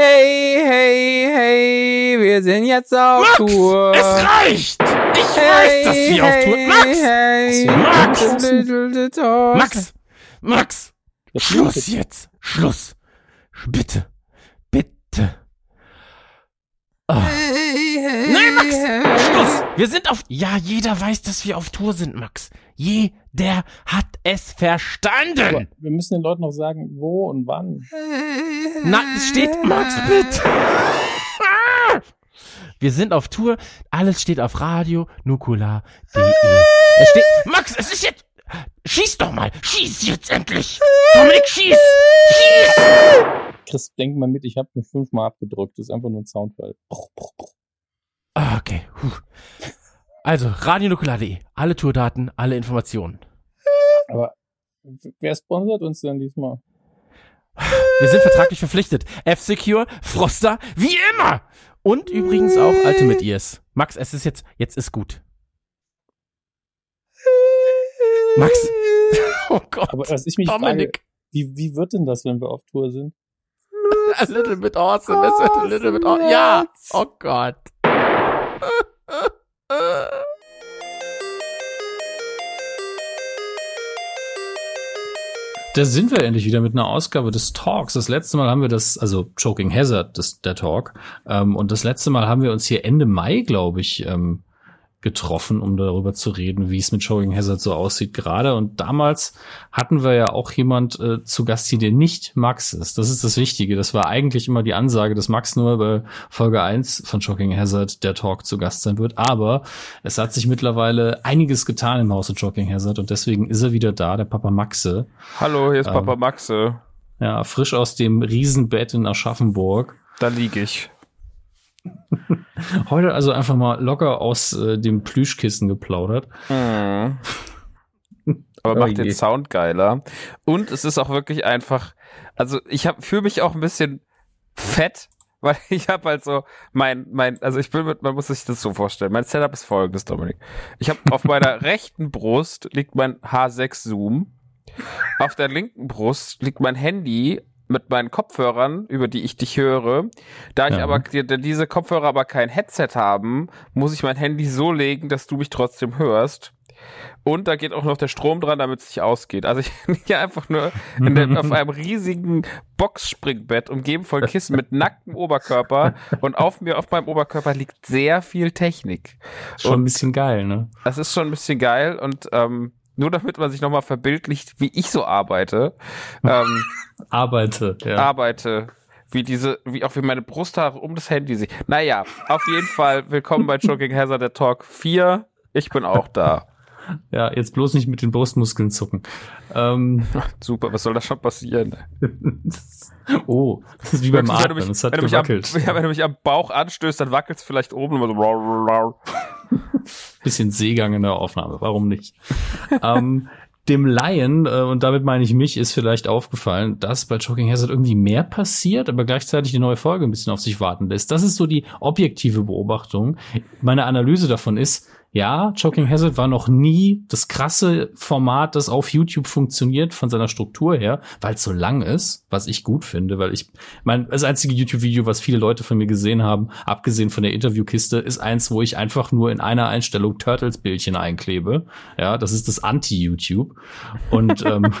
Hey, hey, hey, wir sind jetzt auf Max, Tour. es reicht! Ich hey, weiß, dass wir auf Tour... Max! Hey, Max! Max! Max! Schluss jetzt! Schluss! Bitte! Bitte! Hey, hey, Nein, Max! hey. Schluss! Wir sind auf... Ja, jeder weiß, dass wir auf Tour sind, Max. Jeder hat es Aber verstanden! wir müssen den Leuten noch sagen, wo und wann. Na, es steht... Max, bitte! Ah! Wir sind auf Tour. Alles steht auf Radio Nukula.de. Es steht... Max, es ist jetzt... Schieß doch mal! Schieß jetzt endlich! Dominik, schieß! Schieß! Chris, denk mal mit, ich habe nur fünfmal abgedrückt. Das ist einfach nur ein Soundfall. Ah, okay. Puh. Also, radionukular.de. Alle Tourdaten, alle Informationen. Aber wer sponsert uns denn diesmal? Wir sind vertraglich verpflichtet. F-Secure, Froster, wie immer! Und übrigens auch Ultimate Ears. Max, es ist jetzt, jetzt ist gut. Max. Oh Gott. Aber was ich mich frage, Dominik. wie, wie wird denn das, wenn wir auf Tour sind? A little bit awesome. Es wird a little bit awesome. Ja. Oh Gott. Da sind wir endlich wieder mit einer Ausgabe des Talks. Das letzte Mal haben wir das, also Choking Hazard, das, der Talk. Ähm, und das letzte Mal haben wir uns hier Ende Mai, glaube ich, ähm, getroffen, um darüber zu reden, wie es mit Choking Hazard so aussieht gerade. Und damals hatten wir ja auch jemand äh, zu Gast hier, der nicht Max ist. Das ist das Wichtige. Das war eigentlich immer die Ansage, dass Max nur bei Folge 1 von Choking Hazard der Talk zu Gast sein wird. Aber es hat sich mittlerweile einiges getan im Hause Choking Hazard und deswegen ist er wieder da, der Papa Maxe. Hallo, hier ist Ähm. Papa Maxe. Ja, frisch aus dem Riesenbett in Aschaffenburg. Da liege ich. Heute also einfach mal locker aus äh, dem Plüschkissen geplaudert. Mhm. Aber Oh macht je. den Sound geiler. Und es ist auch wirklich einfach, also ich fühle mich auch ein bisschen fett, weil ich habe halt so mein, mein, also ich bin mit, man muss sich das so vorstellen. Mein Setup ist folgendes, Dominik. Ich habe auf meiner rechten Brust liegt mein H6 Zoom. Auf der linken Brust liegt mein Handy mit meinen Kopfhörern, über die ich dich höre. Da ich Ja. aber die, diese Kopfhörer aber kein Headset haben, muss ich mein Handy so legen, dass du mich trotzdem hörst. Und da geht auch noch der Strom dran, damit es nicht ausgeht. Also ich bin hier einfach nur der, auf einem riesigen Boxspringbett, umgeben von Kissen mit nacktem Oberkörper. Und auf mir, auf meinem Oberkörper liegt sehr viel Technik. Schon ein Und- bisschen geil, ne? Das ist schon ein bisschen geil und ähm, nur damit man sich nochmal verbildlicht, wie ich so arbeite, ähm, Arbeite, ja. arbeite, wie diese, wie auch wie meine Brusthaare um das Handy sich. Naja, auf jeden Fall, willkommen bei Choking Hazard der Talk 4. Ich bin auch da. Ja, jetzt bloß nicht mit den Brustmuskeln zucken. Ähm, Super, was soll da schon passieren? oh, das ist wie beim Höchstens, wenn du Atmen, mich- es hat wenn du mich am, gewackelt. ja, wenn du mich am Bauch anstößt, dann wackelt es vielleicht oben immer so. Bisschen Seegang in der Aufnahme, warum nicht? ähm, dem Laien, äh, und damit meine ich mich, ist vielleicht aufgefallen, dass bei Choking Hazard irgendwie mehr passiert, aber gleichzeitig die neue Folge ein bisschen auf sich warten lässt. Das ist so die objektive Beobachtung. Meine Analyse davon ist, ja, Choking Hazard war noch nie das krasse Format, das auf YouTube funktioniert von seiner Struktur her, weil es so lang ist, was ich gut finde, weil ich mein das einzige YouTube-Video, was viele Leute von mir gesehen haben, abgesehen von der Interviewkiste, ist eins, wo ich einfach nur in einer Einstellung Turtles-Bildchen einklebe. Ja, das ist das Anti-YouTube. Und ähm,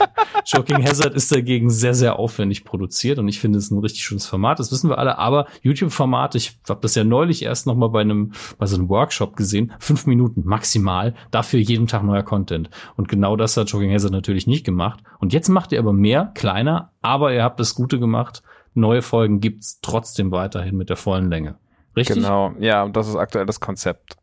Choking Hazard ist dagegen sehr, sehr aufwendig produziert und ich finde es ein richtig schönes Format, das wissen wir alle. Aber YouTube-Format, ich habe das ja neulich erst noch mal bei einem bei so einem Workshop gesehen, fünf Minuten maximal, dafür jeden Tag neuer Content. Und genau das hat Choking Hazard natürlich nicht gemacht. Und jetzt macht ihr aber mehr, kleiner, aber ihr habt das Gute gemacht. Neue Folgen gibt's trotzdem weiterhin mit der vollen Länge. Richtig? Genau, ja, das ist aktuell das Konzept.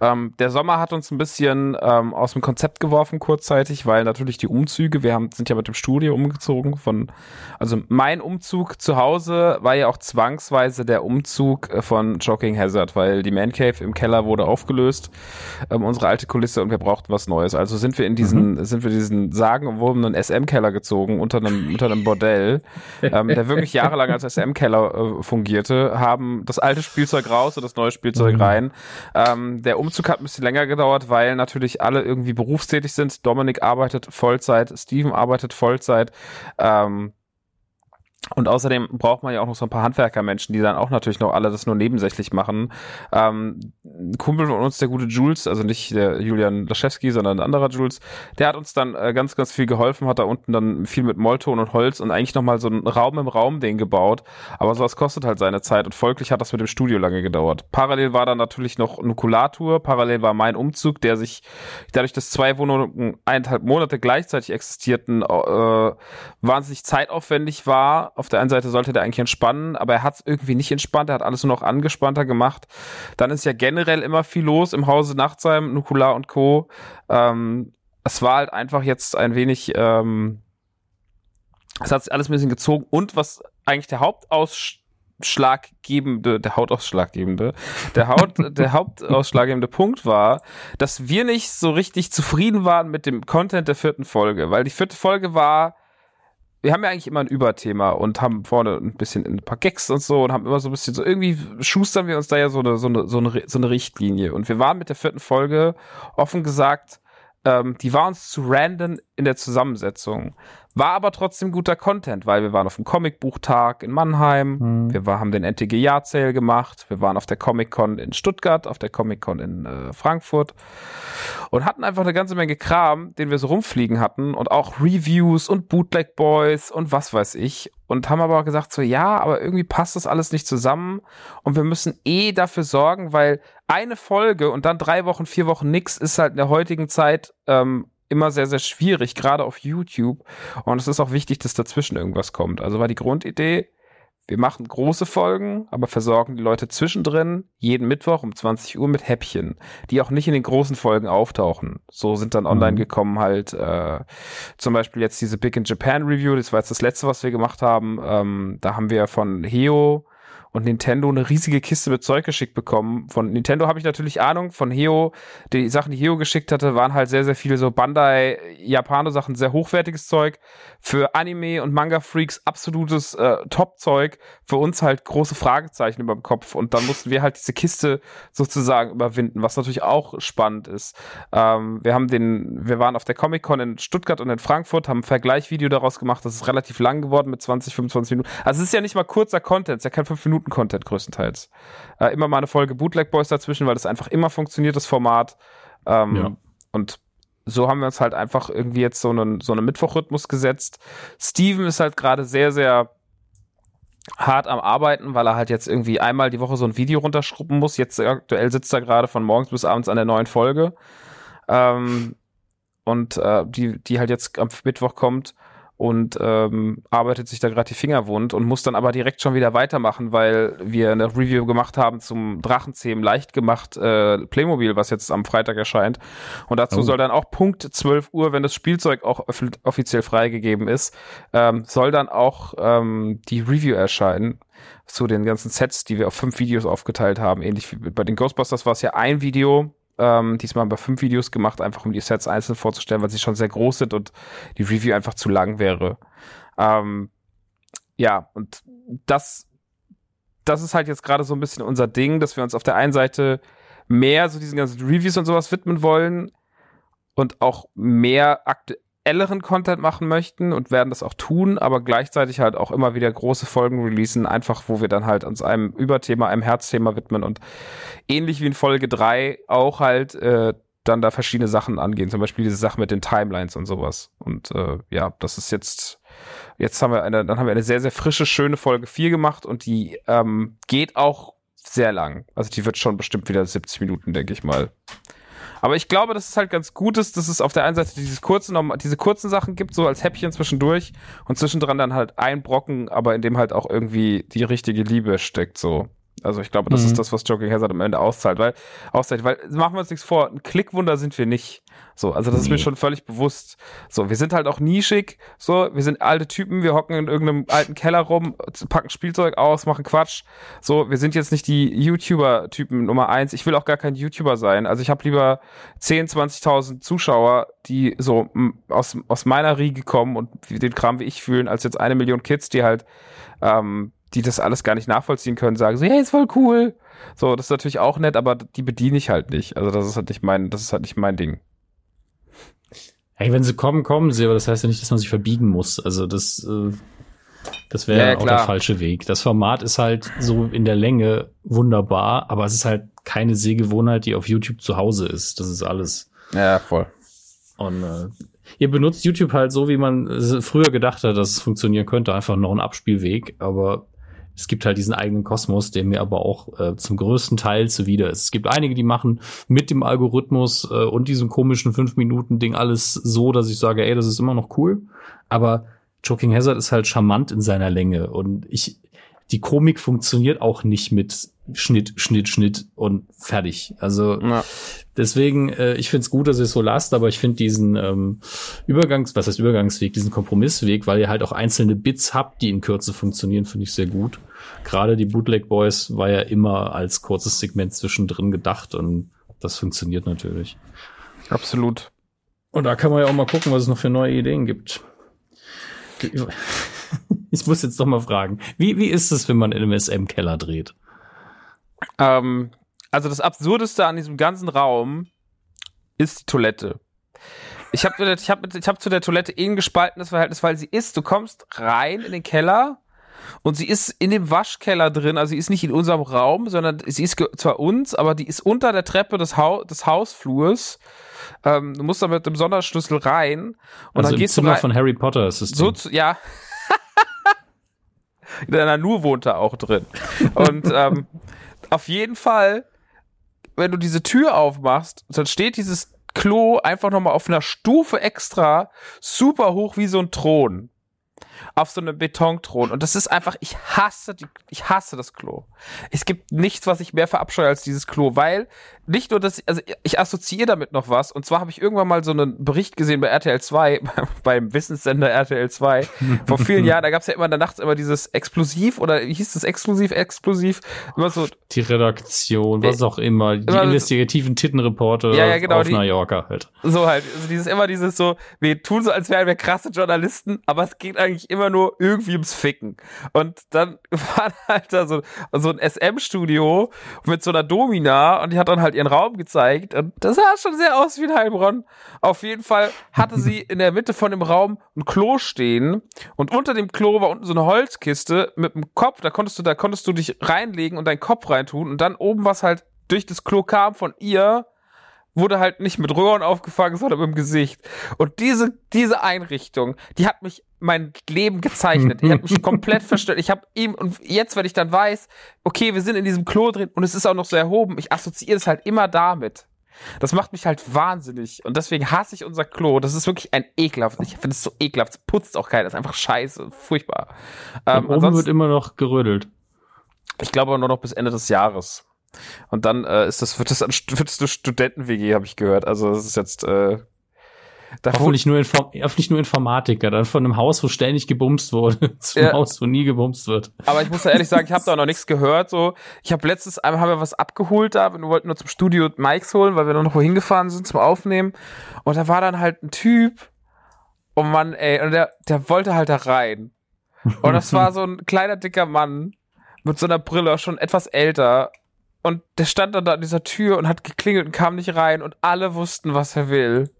Ähm, der Sommer hat uns ein bisschen ähm, aus dem Konzept geworfen kurzzeitig, weil natürlich die Umzüge, wir haben, sind ja mit dem Studio umgezogen von, also mein Umzug zu Hause war ja auch zwangsweise der Umzug äh, von Joking Hazard, weil die Man Cave im Keller wurde aufgelöst, ähm, unsere alte Kulisse und wir brauchten was Neues. Also sind wir in diesen, sind wir in diesen sagenumwobenen SM-Keller gezogen unter einem, unter einem Bordell, ähm, der wirklich jahrelang als SM-Keller äh, fungierte, haben das alte Spielzeug raus und das neue Spielzeug Mhm. rein. Ähm, der Umzug hat ein bisschen länger gedauert, weil natürlich alle irgendwie berufstätig sind. Dominik arbeitet Vollzeit, Steven arbeitet Vollzeit. Ähm, Und außerdem braucht man ja auch noch so ein paar Handwerkermenschen, die dann auch natürlich noch alle das nur nebensächlich machen. Ähm, Kumpel von uns, der gute Jules, also nicht der Julian Laschewski, sondern ein anderer Jules, der hat uns dann äh, ganz, ganz viel geholfen, hat da unten dann viel mit Mollton und Holz und eigentlich nochmal so einen Raum im Raum den gebaut. Aber sowas kostet halt seine Zeit und folglich hat das mit dem Studio lange gedauert. Parallel war dann natürlich noch Nukulatur, parallel war mein Umzug, der sich dadurch, dass zwei Wohnungen eineinhalb Monate gleichzeitig existierten, äh, wahnsinnig zeitaufwendig war auf der einen Seite sollte der eigentlich entspannen, aber er hat es irgendwie nicht entspannt, er hat alles nur noch angespannter gemacht. Dann ist ja generell immer viel los im Hause Nachtsheim, Nukular und Co. Ähm, es war halt einfach jetzt ein wenig, ähm, es hat sich alles ein bisschen gezogen und was eigentlich der Hauptausschlaggebende, der Hautausschlaggebende, der Haut, der Hauptausschlaggebende Punkt war, dass wir nicht so richtig zufrieden waren mit dem Content der vierten Folge, weil die vierte Folge war wir haben ja eigentlich immer ein Überthema und haben vorne ein bisschen ein paar Gags und so und haben immer so ein bisschen so irgendwie schustern wir uns da ja so eine so eine so eine, so eine Richtlinie und wir waren mit der vierten Folge offen gesagt ähm, die war uns zu random in der Zusammensetzung. War aber trotzdem guter Content, weil wir waren auf dem Comicbuchtag in Mannheim, mhm. wir war, haben den NTG Jahrzähl gemacht, wir waren auf der Comic-Con in Stuttgart, auf der Comic-Con in äh, Frankfurt und hatten einfach eine ganze Menge Kram, den wir so rumfliegen hatten und auch Reviews und Bootleg Boys und was weiß ich und haben aber gesagt so, ja, aber irgendwie passt das alles nicht zusammen und wir müssen eh dafür sorgen, weil eine Folge und dann drei Wochen, vier Wochen nix ist halt in der heutigen Zeit ähm, immer sehr, sehr schwierig, gerade auf YouTube. Und es ist auch wichtig, dass dazwischen irgendwas kommt. Also war die Grundidee, wir machen große Folgen, aber versorgen die Leute zwischendrin jeden Mittwoch um 20 Uhr mit Häppchen, die auch nicht in den großen Folgen auftauchen. So sind dann online mhm. gekommen halt äh, zum Beispiel jetzt diese Big in Japan Review, das war jetzt das letzte, was wir gemacht haben. Ähm, da haben wir von Heo und Nintendo eine riesige Kiste mit Zeug geschickt bekommen. Von Nintendo habe ich natürlich Ahnung, von Heo, die Sachen, die Heo geschickt hatte, waren halt sehr, sehr viele so Bandai Japano-Sachen, sehr hochwertiges Zeug. Für Anime und Manga-Freaks absolutes äh, Top-Zeug. Für uns halt große Fragezeichen über dem Kopf. Und dann mussten wir halt diese Kiste sozusagen überwinden, was natürlich auch spannend ist. Ähm, wir haben den, wir waren auf der Comic-Con in Stuttgart und in Frankfurt, haben ein Vergleichvideo daraus gemacht. Das ist relativ lang geworden mit 20, 25 Minuten. Also es ist ja nicht mal kurzer Content, es ist ja kein 5 Minuten Minuten-Content größtenteils. Äh, immer mal eine Folge Bootleg Boys dazwischen, weil das einfach immer funktioniert, das Format. Ähm, ja. Und so haben wir uns halt einfach irgendwie jetzt so einen, so einen Mittwochrhythmus gesetzt. Steven ist halt gerade sehr, sehr hart am Arbeiten, weil er halt jetzt irgendwie einmal die Woche so ein Video runterschruppen muss. Jetzt aktuell sitzt er gerade von morgens bis abends an der neuen Folge. Ähm, und äh, die, die halt jetzt am Mittwoch kommt und ähm, arbeitet sich da gerade die Finger wund und muss dann aber direkt schon wieder weitermachen, weil wir eine Review gemacht haben zum Drachenzähmen leicht gemacht äh, Playmobil, was jetzt am Freitag erscheint. Und dazu oh. soll dann auch Punkt 12 Uhr, wenn das Spielzeug auch offiziell freigegeben ist, ähm, soll dann auch ähm, die Review erscheinen zu den ganzen Sets, die wir auf fünf Videos aufgeteilt haben. Ähnlich wie bei den Ghostbusters war es ja ein Video ähm, diesmal bei fünf Videos gemacht, einfach um die Sets einzeln vorzustellen, weil sie schon sehr groß sind und die Review einfach zu lang wäre. Ähm, ja, und das, das ist halt jetzt gerade so ein bisschen unser Ding, dass wir uns auf der einen Seite mehr so diesen ganzen Reviews und sowas widmen wollen und auch mehr aktuell elleren Content machen möchten und werden das auch tun, aber gleichzeitig halt auch immer wieder große Folgen releasen, einfach wo wir dann halt uns einem Überthema, einem Herzthema widmen und ähnlich wie in Folge drei auch halt äh, dann da verschiedene Sachen angehen, zum Beispiel diese Sache mit den Timelines und sowas. Und äh, ja, das ist jetzt, jetzt haben wir eine, dann haben wir eine sehr, sehr frische, schöne Folge vier gemacht und die ähm, geht auch sehr lang. Also die wird schon bestimmt wieder 70 Minuten, denke ich mal. Aber ich glaube, dass es halt ganz gut ist, dass es auf der einen Seite dieses kurzen, diese kurzen Sachen gibt, so als Häppchen zwischendurch und zwischendrin dann halt ein Brocken, aber in dem halt auch irgendwie die richtige Liebe steckt, so. Also ich glaube, das mhm. ist das, was Joking Hazard am Ende auszahlt, weil, auszahlt, weil machen wir uns nichts vor, ein Klickwunder sind wir nicht. So, also das nee. ist mir schon völlig bewusst. So, wir sind halt auch nischig, so, wir sind alte Typen, wir hocken in irgendeinem alten Keller rum, packen Spielzeug aus, machen Quatsch. So, wir sind jetzt nicht die YouTuber-Typen Nummer eins. Ich will auch gar kein YouTuber sein. Also ich habe lieber 10, 20.000 Zuschauer, die so aus, aus meiner Riege kommen und den Kram wie ich fühlen, als jetzt eine Million Kids, die halt ähm, die das alles gar nicht nachvollziehen können, sagen so, hey, ist voll cool. So, das ist natürlich auch nett, aber die bediene ich halt nicht. Also das ist halt nicht mein, das ist halt nicht mein Ding. Hey, wenn sie kommen, kommen sie, aber das heißt ja nicht, dass man sich verbiegen muss. Also das, äh, Das wäre Ja, auch der falsche Weg. Das Format ist halt so in der Länge wunderbar, aber es ist halt keine Sehgewohnheit, die auf YouTube zu Hause ist. Das ist alles. Ja, voll. Und äh, ihr benutzt YouTube halt so, wie man es früher gedacht hat, dass es funktionieren könnte. Einfach noch ein Abspielweg, aber es gibt halt diesen eigenen Kosmos, der mir aber auch äh, zum größten Teil zuwider ist. Es gibt einige, die machen mit dem Algorithmus äh, und diesem komischen 5-Minuten-Ding alles so, dass ich sage, ey, das ist immer noch cool. Aber Choking Hazard ist halt charmant in seiner Länge und ich, die Komik funktioniert auch nicht mit Schnitt, Schnitt, Schnitt und fertig. Also Ja. Deswegen, äh, ich finde es gut, dass ihr es so lasst, aber ich finde diesen ähm, Übergangs, was heißt Übergangsweg, diesen Kompromissweg, weil ihr halt auch einzelne Bits habt, die in Kürze funktionieren, finde ich sehr gut. Gerade die Bootleg Boys war ja immer als kurzes Segment zwischendrin gedacht und das funktioniert natürlich. Absolut. Und da kann man ja auch mal gucken, was es noch für neue Ideen gibt. Ich muss jetzt doch mal fragen, wie, wie ist es, wenn man in einem SM-Keller dreht? Ähm, also das Absurdeste an diesem ganzen Raum ist die Toilette. Ich habe ich hab, ich hab zu der Toilette eh ein gespaltenes Verhältnis, weil sie ist, du kommst rein in den Keller und sie ist in dem Waschkeller drin, also sie ist nicht in unserem Raum, sondern sie ist zwar uns, aber die ist unter der Treppe des, Hau des Hausflurs. Ähm, du musst da mit dem Sonderschlüssel rein und also dann im gehst du Zimmer rein. von Harry Potter ist es So, zu, ja. Der Nanu wohnt da auch drin. Und ähm, auf jeden Fall, wenn du diese Tür aufmachst, dann steht dieses Klo einfach nochmal auf einer Stufe extra super hoch wie so ein Thron. Auf so einem Betonthron. Und das ist einfach, ich hasse, die, ich hasse das Klo. Es gibt nichts, was ich mehr verabscheue als dieses Klo, weil nicht nur das, also ich assoziiere damit noch was. Und zwar habe ich irgendwann mal so einen Bericht gesehen bei RTL 2, beim Wissenssender RTL 2, vor vielen Jahren. Da gab es ja immer da nachts immer dieses Explosiv oder wie hieß das Explosiv, Explosiv, immer so Die Redaktion, was auch immer, die Immer- investigativen Tittenreporter Ja, ja, genau, auf die- Mallorca halt. So halt, also dieses immer dieses so, wir tun so, als wären wir krasse Journalisten, aber es geht eigentlich immer nur irgendwie ums Ficken. Und dann war halt da so, so ein SM-Studio mit so einer Domina und die hat dann halt ihren Raum gezeigt und das sah schon sehr aus wie ein Heilbronn. Auf jeden Fall hatte sie in der Mitte von dem Raum ein Klo stehen und unter dem Klo war unten so eine Holzkiste mit einem Kopf, da konntest du, da konntest du dich reinlegen und deinen Kopf reintun und dann oben was halt durch das Klo kam von ihr, wurde halt nicht mit Röhren aufgefangen, sondern mit dem Gesicht. Und diese, diese Einrichtung, die hat mich mein Leben gezeichnet. Die hat mich komplett verstört. Ich habe ihm, und jetzt, wenn ich dann weiß, okay, wir sind in diesem Klo drin und es ist auch noch so erhoben, ich assoziiere es halt immer damit. Das macht mich halt wahnsinnig. Und deswegen hasse ich unser Klo. Das ist wirklich ein ekelhaft. Ich finde es so ekelhaft. Es putzt auch keiner. Das ist einfach scheiße. Furchtbar. Ähm, Und oben wird immer noch gerödelt. ich glaube nur noch bis Ende des Jahres. Und dann äh, ist das, wird das, wird das eine Studenten-WG, habe ich gehört. Also das ist jetzt, äh, da Hoffentlich nur, Inform hoffentlich nur Informatiker, dann von einem Haus, wo ständig gebumst wurde, zu einem Ja. Haus, wo nie gebumst wird. aber ich muss da ehrlich sagen, ich habe da noch nichts gehört. So, ich habe letztes einmal haben wir was abgeholt da. Wir wollten nur zum Studio Mikes holen, weil wir noch wohin gefahren sind zum Aufnehmen. Und da war dann halt ein Typ. Oh Mann, ey, und der, der wollte halt da rein. Und das war so ein kleiner dicker Mann mit so einer Brille, schon etwas älter. Und der stand dann da an dieser Tür und hat geklingelt und kam nicht rein und alle wussten, was er will.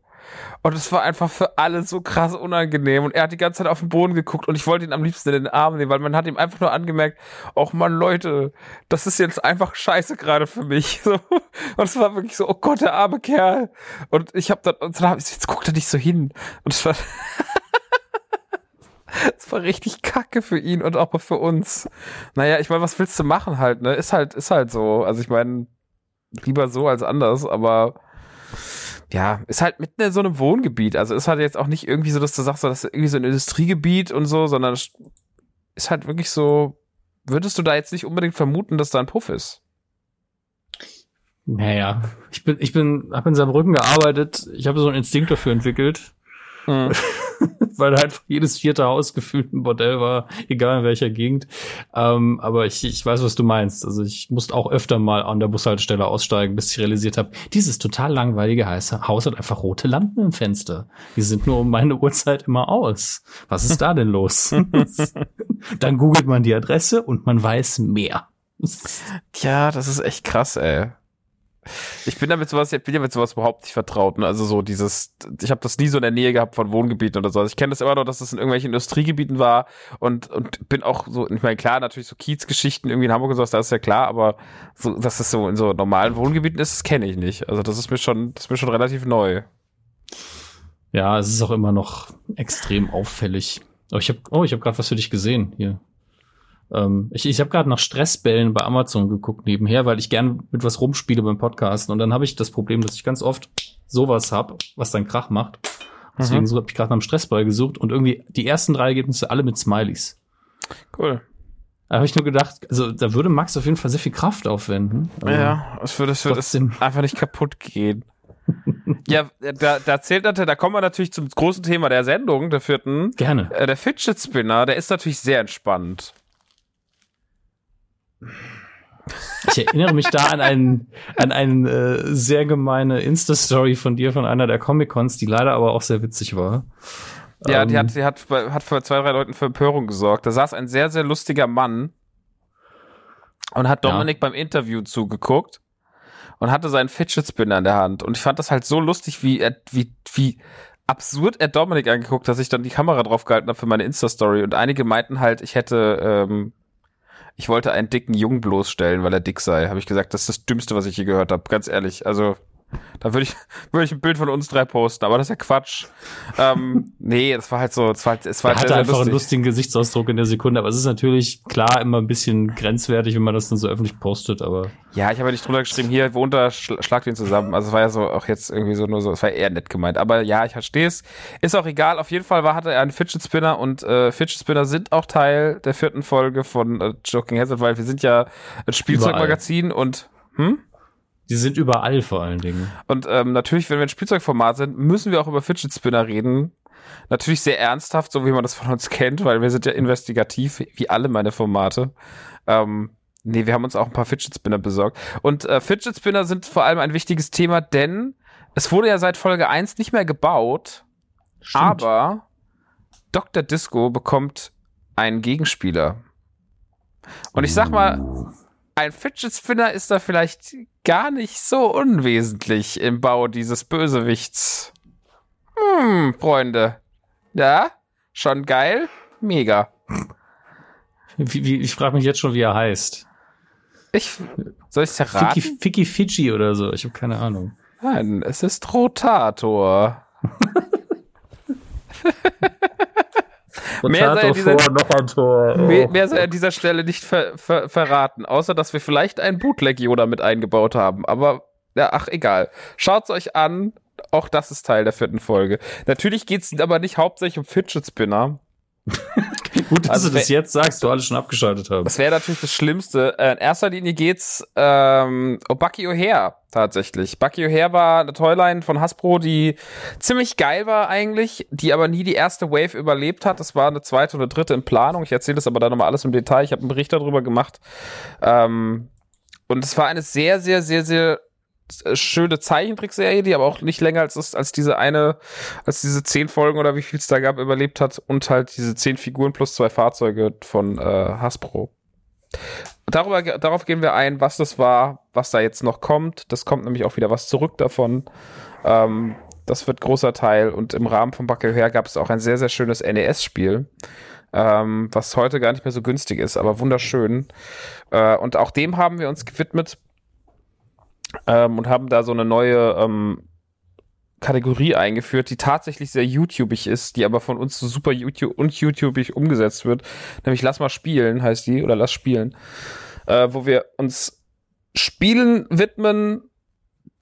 Und es war einfach für alle so krass unangenehm. Und er hat die ganze Zeit auf den Boden geguckt und ich wollte ihn am liebsten in den Arm nehmen, weil man hat ihm einfach nur angemerkt, ach man, Leute, das ist jetzt einfach scheiße gerade für mich. So. Und es war wirklich so, oh Gott, der arme Kerl. Und ich habe dann, und dann hab ich jetzt guckt er nicht so hin. Und es war, es war richtig kacke für ihn und auch für uns. Naja, ich meine, was willst du machen halt, ne? Ist halt, ist halt so. Also ich meine, lieber so als anders, aber ja, ist halt mitten in so einem Wohngebiet. Also ist halt jetzt auch nicht irgendwie so, dass du sagst, das ist irgendwie so ein Industriegebiet und so, sondern ist halt wirklich so, würdest du da jetzt nicht unbedingt vermuten, dass da ein Puff ist? Naja, ich bin, ich bin, habe in Saarbrücken gearbeitet. Ich habe so einen Instinkt dafür entwickelt, Mhm. weil halt jedes vierte Haus gefühlt ein Bordell war, egal in welcher Gegend. Ähm, aber ich, ich weiß, was du meinst. Also ich musste auch öfter mal an der Bushaltestelle aussteigen, bis ich realisiert habe, dieses total langweilige Haus hat einfach rote Lampen im Fenster. Die sind nur um meine Uhrzeit immer aus. Was ist da denn los? Dann googelt man die Adresse und man weiß mehr. Tja, das ist echt krass, ey. Ich bin damit sowas, ich bin ja mit sowas überhaupt nicht vertraut. Ne? Also so dieses, ich habe das nie so in der Nähe gehabt von Wohngebieten oder so. Also ich kenne das immer nur, dass das in irgendwelchen Industriegebieten war und und bin auch so, ich meine klar, natürlich so Kiezgeschichten irgendwie in Hamburg und sowas, das ist ja klar, aber so, dass das so in so normalen Wohngebieten ist, das kenne ich nicht. Also das ist mir schon, das ist mir schon relativ neu. Ja, es ist auch immer noch extrem auffällig. Oh, ich habe oh, ich habe gerade was für dich gesehen hier. Ähm, ich ich habe gerade nach Stressbällen bei Amazon geguckt nebenher, weil ich gern mit was rumspiele beim Podcasten. Und dann habe ich das Problem, dass ich ganz oft sowas hab, was dann Krach macht. Deswegen Mhm. so habe ich gerade nach einem Stressball gesucht und irgendwie die ersten drei Ergebnisse alle mit Smileys. Cool. Da habe ich nur gedacht, also da würde Max auf jeden Fall sehr viel Kraft aufwenden. Aber Ja, es würde, es würde trotzdem. einfach nicht kaputt gehen. ja, da, da zählt natürlich, da kommen wir natürlich zum großen Thema der Sendung, der vierten. Gerne. Äh, der Fidget Spinner, der ist natürlich sehr entspannt. Ich erinnere mich da an einen, an eine äh, sehr gemeine Insta-Story von dir von einer der Comic-Cons, die leider aber auch sehr witzig war. Ja, die Ähm, hat, die hat, hat für zwei, drei Leuten für Empörung gesorgt. Da saß ein sehr, sehr lustiger Mann und hat Ja. Dominik beim Interview zugeguckt und hatte seinen Fidget Spinner in der Hand. Und ich fand das halt so lustig, wie, er, wie, wie absurd er Dominik angeguckt, dass ich dann die Kamera drauf gehalten habe für meine Insta-Story. Und einige meinten halt, ich hätte, ähm, ich wollte einen dicken Jungen bloßstellen, weil er dick sei. Habe ich gesagt, das ist das Dümmste, was ich je gehört habe. Ganz ehrlich. Also, da würde ich, würde ich ein Bild von uns drei posten, aber das ist ja Quatsch. ähm, nee, das war halt so, es war, halt- es war Er halt hatte einfach einen lustig. lustigen Gesichtsausdruck in der Sekunde, aber es ist natürlich klar immer ein bisschen grenzwertig, wenn man das dann so öffentlich postet, aber Ja, ich habe ja nicht drunter geschrieben, hier wohnt er, schl schlag den zusammen. Also es war ja so auch jetzt irgendwie so nur so, es war eher nett gemeint. Aber ja, ich verstehe es. Ist auch egal. Auf jeden Fall war, hatte er einen Fidget Spinner und äh, Fidget Spinner sind auch Teil der vierten Folge von äh, Joking Hazard, weil wir sind ja ein Spielzeugmagazin und hm? Die sind überall vor allen Dingen. Und ähm, natürlich, wenn wir ein Spielzeugformat sind, müssen wir auch über Fidget Spinner reden. Natürlich sehr ernsthaft, so wie man das von uns kennt, weil wir sind ja investigativ, wie alle meine Formate. Ähm, nee, wir haben uns auch ein paar Fidget Spinner besorgt. Und äh, Fidget Spinner sind vor allem ein wichtiges Thema, denn es wurde ja seit Folge 1 nicht mehr gebaut, aber Dr. Disco bekommt einen Gegenspieler. Und ich sag mal, ein Fidget Spinner ist da vielleicht gar nicht so unwesentlich im Bau dieses Bösewichts. Hm, Freunde. Ja, schon geil? Mega. Wie, wie, ich frage mich jetzt schon, wie er heißt. Ich, soll ich's erraten? Ficky, Ficky Fidschi oder so, ich habe keine Ahnung. Nein, es ist Rotator. Mehr sei an dieser- ein Tor. Mehr, mehr sei an dieser Stelle nicht ver, ver, verraten, außer dass wir vielleicht einen Bootleg-Yoda mit eingebaut haben. Aber, ja, ach, egal. Schaut's euch an. Auch das ist Teil der vierten Folge. Natürlich geht's aber nicht hauptsächlich um Fidget Spinner. Gut, dass Also du das jetzt sagst, du alles schon abgeschaltet haben. Das wäre natürlich das Schlimmste. Äh, in erster Linie geht's ähm, um Bucky O'Hare tatsächlich. Bucky O'Hare war eine Toyline von Hasbro, die ziemlich geil war eigentlich, die aber nie die erste Wave überlebt hat. Das war eine zweite oder dritte in Planung. Ich erzähle das aber dann nochmal alles im Detail. Ich habe einen Bericht darüber gemacht. Ähm, und es war eine sehr, sehr, sehr, sehr schöne Zeichentrickserie, die aber auch nicht länger als, als diese eine, als diese zehn Folgen oder wie viel es da gab, überlebt hat und halt diese zehn Figuren plus zwei Fahrzeuge von äh, Hasbro. Darüber, darauf gehen wir ein, was das war, was da jetzt noch kommt. Das kommt nämlich auch wieder was zurück davon. Ähm, das wird großer Teil und im Rahmen von Bucky her gab es auch ein sehr, sehr schönes NES-Spiel, ähm, was heute gar nicht mehr so günstig ist, aber wunderschön. Äh, und auch dem haben wir uns gewidmet ähm, und haben da so eine neue ähm, Kategorie eingeführt, die tatsächlich sehr YouTubig ist, die aber von uns so super YouTube und YouTubig umgesetzt wird. Nämlich Lass mal spielen heißt die oder Lass spielen, äh, wo wir uns Spielen widmen,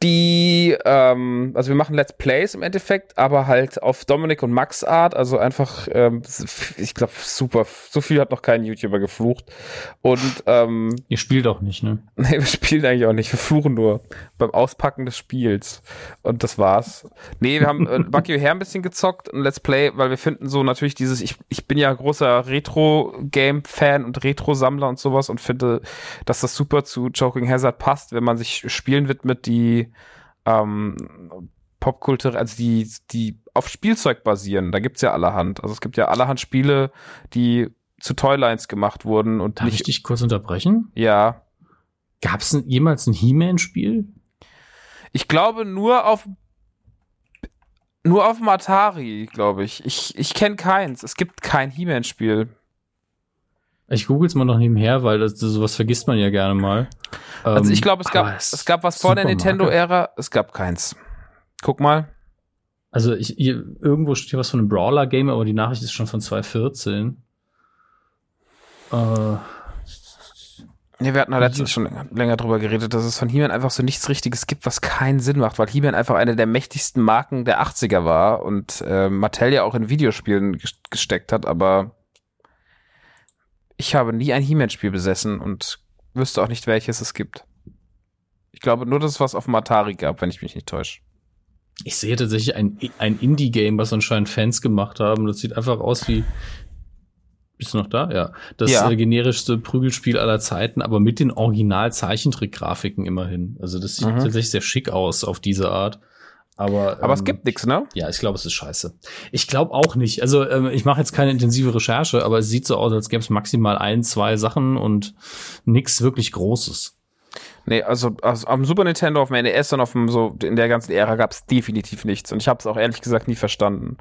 die, ähm, also wir machen Let's Plays im Endeffekt, aber halt auf Dominik und Max Art, also einfach, ähm, ich glaube, super, so viel hat noch kein YouTuber geflucht. Und ähm, Ihr spielt auch nicht, ne? Nee, wir spielen eigentlich auch nicht. Wir fluchen nur beim Auspacken des Spiels. Und das war's. Nee, wir haben äh, Bucky O'Hare ein bisschen gezockt, ein Let's Play, weil wir finden so natürlich dieses, ich, ich bin ja großer Retro-Game-Fan und Retro-Sammler und sowas und finde, dass das super zu Joking Hazard passt, wenn man sich Spielen widmet, die ähm, Popkultur, also die, die auf Spielzeug basieren. Da gibt's ja allerhand. Also es gibt ja allerhand Spiele, die zu Toylines gemacht wurden und Darf ich nicht, dich kurz unterbrechen? ja, Gab es jemals ein He-Man-Spiel? Ich glaube nur auf nur auf dem Atari, glaube ich. Ich, ich kenne keins. Es gibt kein He-Man-Spiel. Ich google's mal noch nebenher, weil das, sowas vergisst man ja gerne mal. Also ich Ähm, glaube, es gab, es gab was vor der Nintendo-Ära. Es gab keins. Guck mal. Also ich, hier, irgendwo steht hier was von einem Brawler-Game, aber die Nachricht ist schon von 2014. Äh, Nee, wir hatten ja letztens schon länger, länger drüber geredet, dass es von He-Man einfach so nichts Richtiges gibt, was keinen Sinn macht, weil He-Man einfach eine der mächtigsten Marken der 80er war und äh, Mattel ja auch in Videospielen ges- gesteckt hat, aber ich habe nie ein He-Man-Spiel besessen und wüsste auch nicht, welches es gibt. Ich glaube nur, dass es was auf dem Atari gab, wenn ich mich nicht täusche. ich sehe tatsächlich ein, ein Indie-Game, was anscheinend Fans gemacht haben. Das sieht einfach aus wie. Bist du noch da? Ja. Das Ja. äh, generischste Prügelspiel aller Zeiten, aber mit den Original-Zeichentrick-Grafiken immerhin. Also das sieht Mhm. tatsächlich sehr schick aus auf diese Art. Aber, Aber es ähm, gibt nichts, ne? Ja, ich glaube, es ist scheiße. Ich glaube auch nicht. Also ähm, ich mache jetzt keine intensive Recherche, aber es sieht so aus, als gäbe es maximal ein, zwei Sachen und nix wirklich Großes. Nee, also, also am Super Nintendo, auf dem NES und auf dem so in der ganzen Ära gab es definitiv nichts. Und ich habe es auch ehrlich gesagt nie verstanden.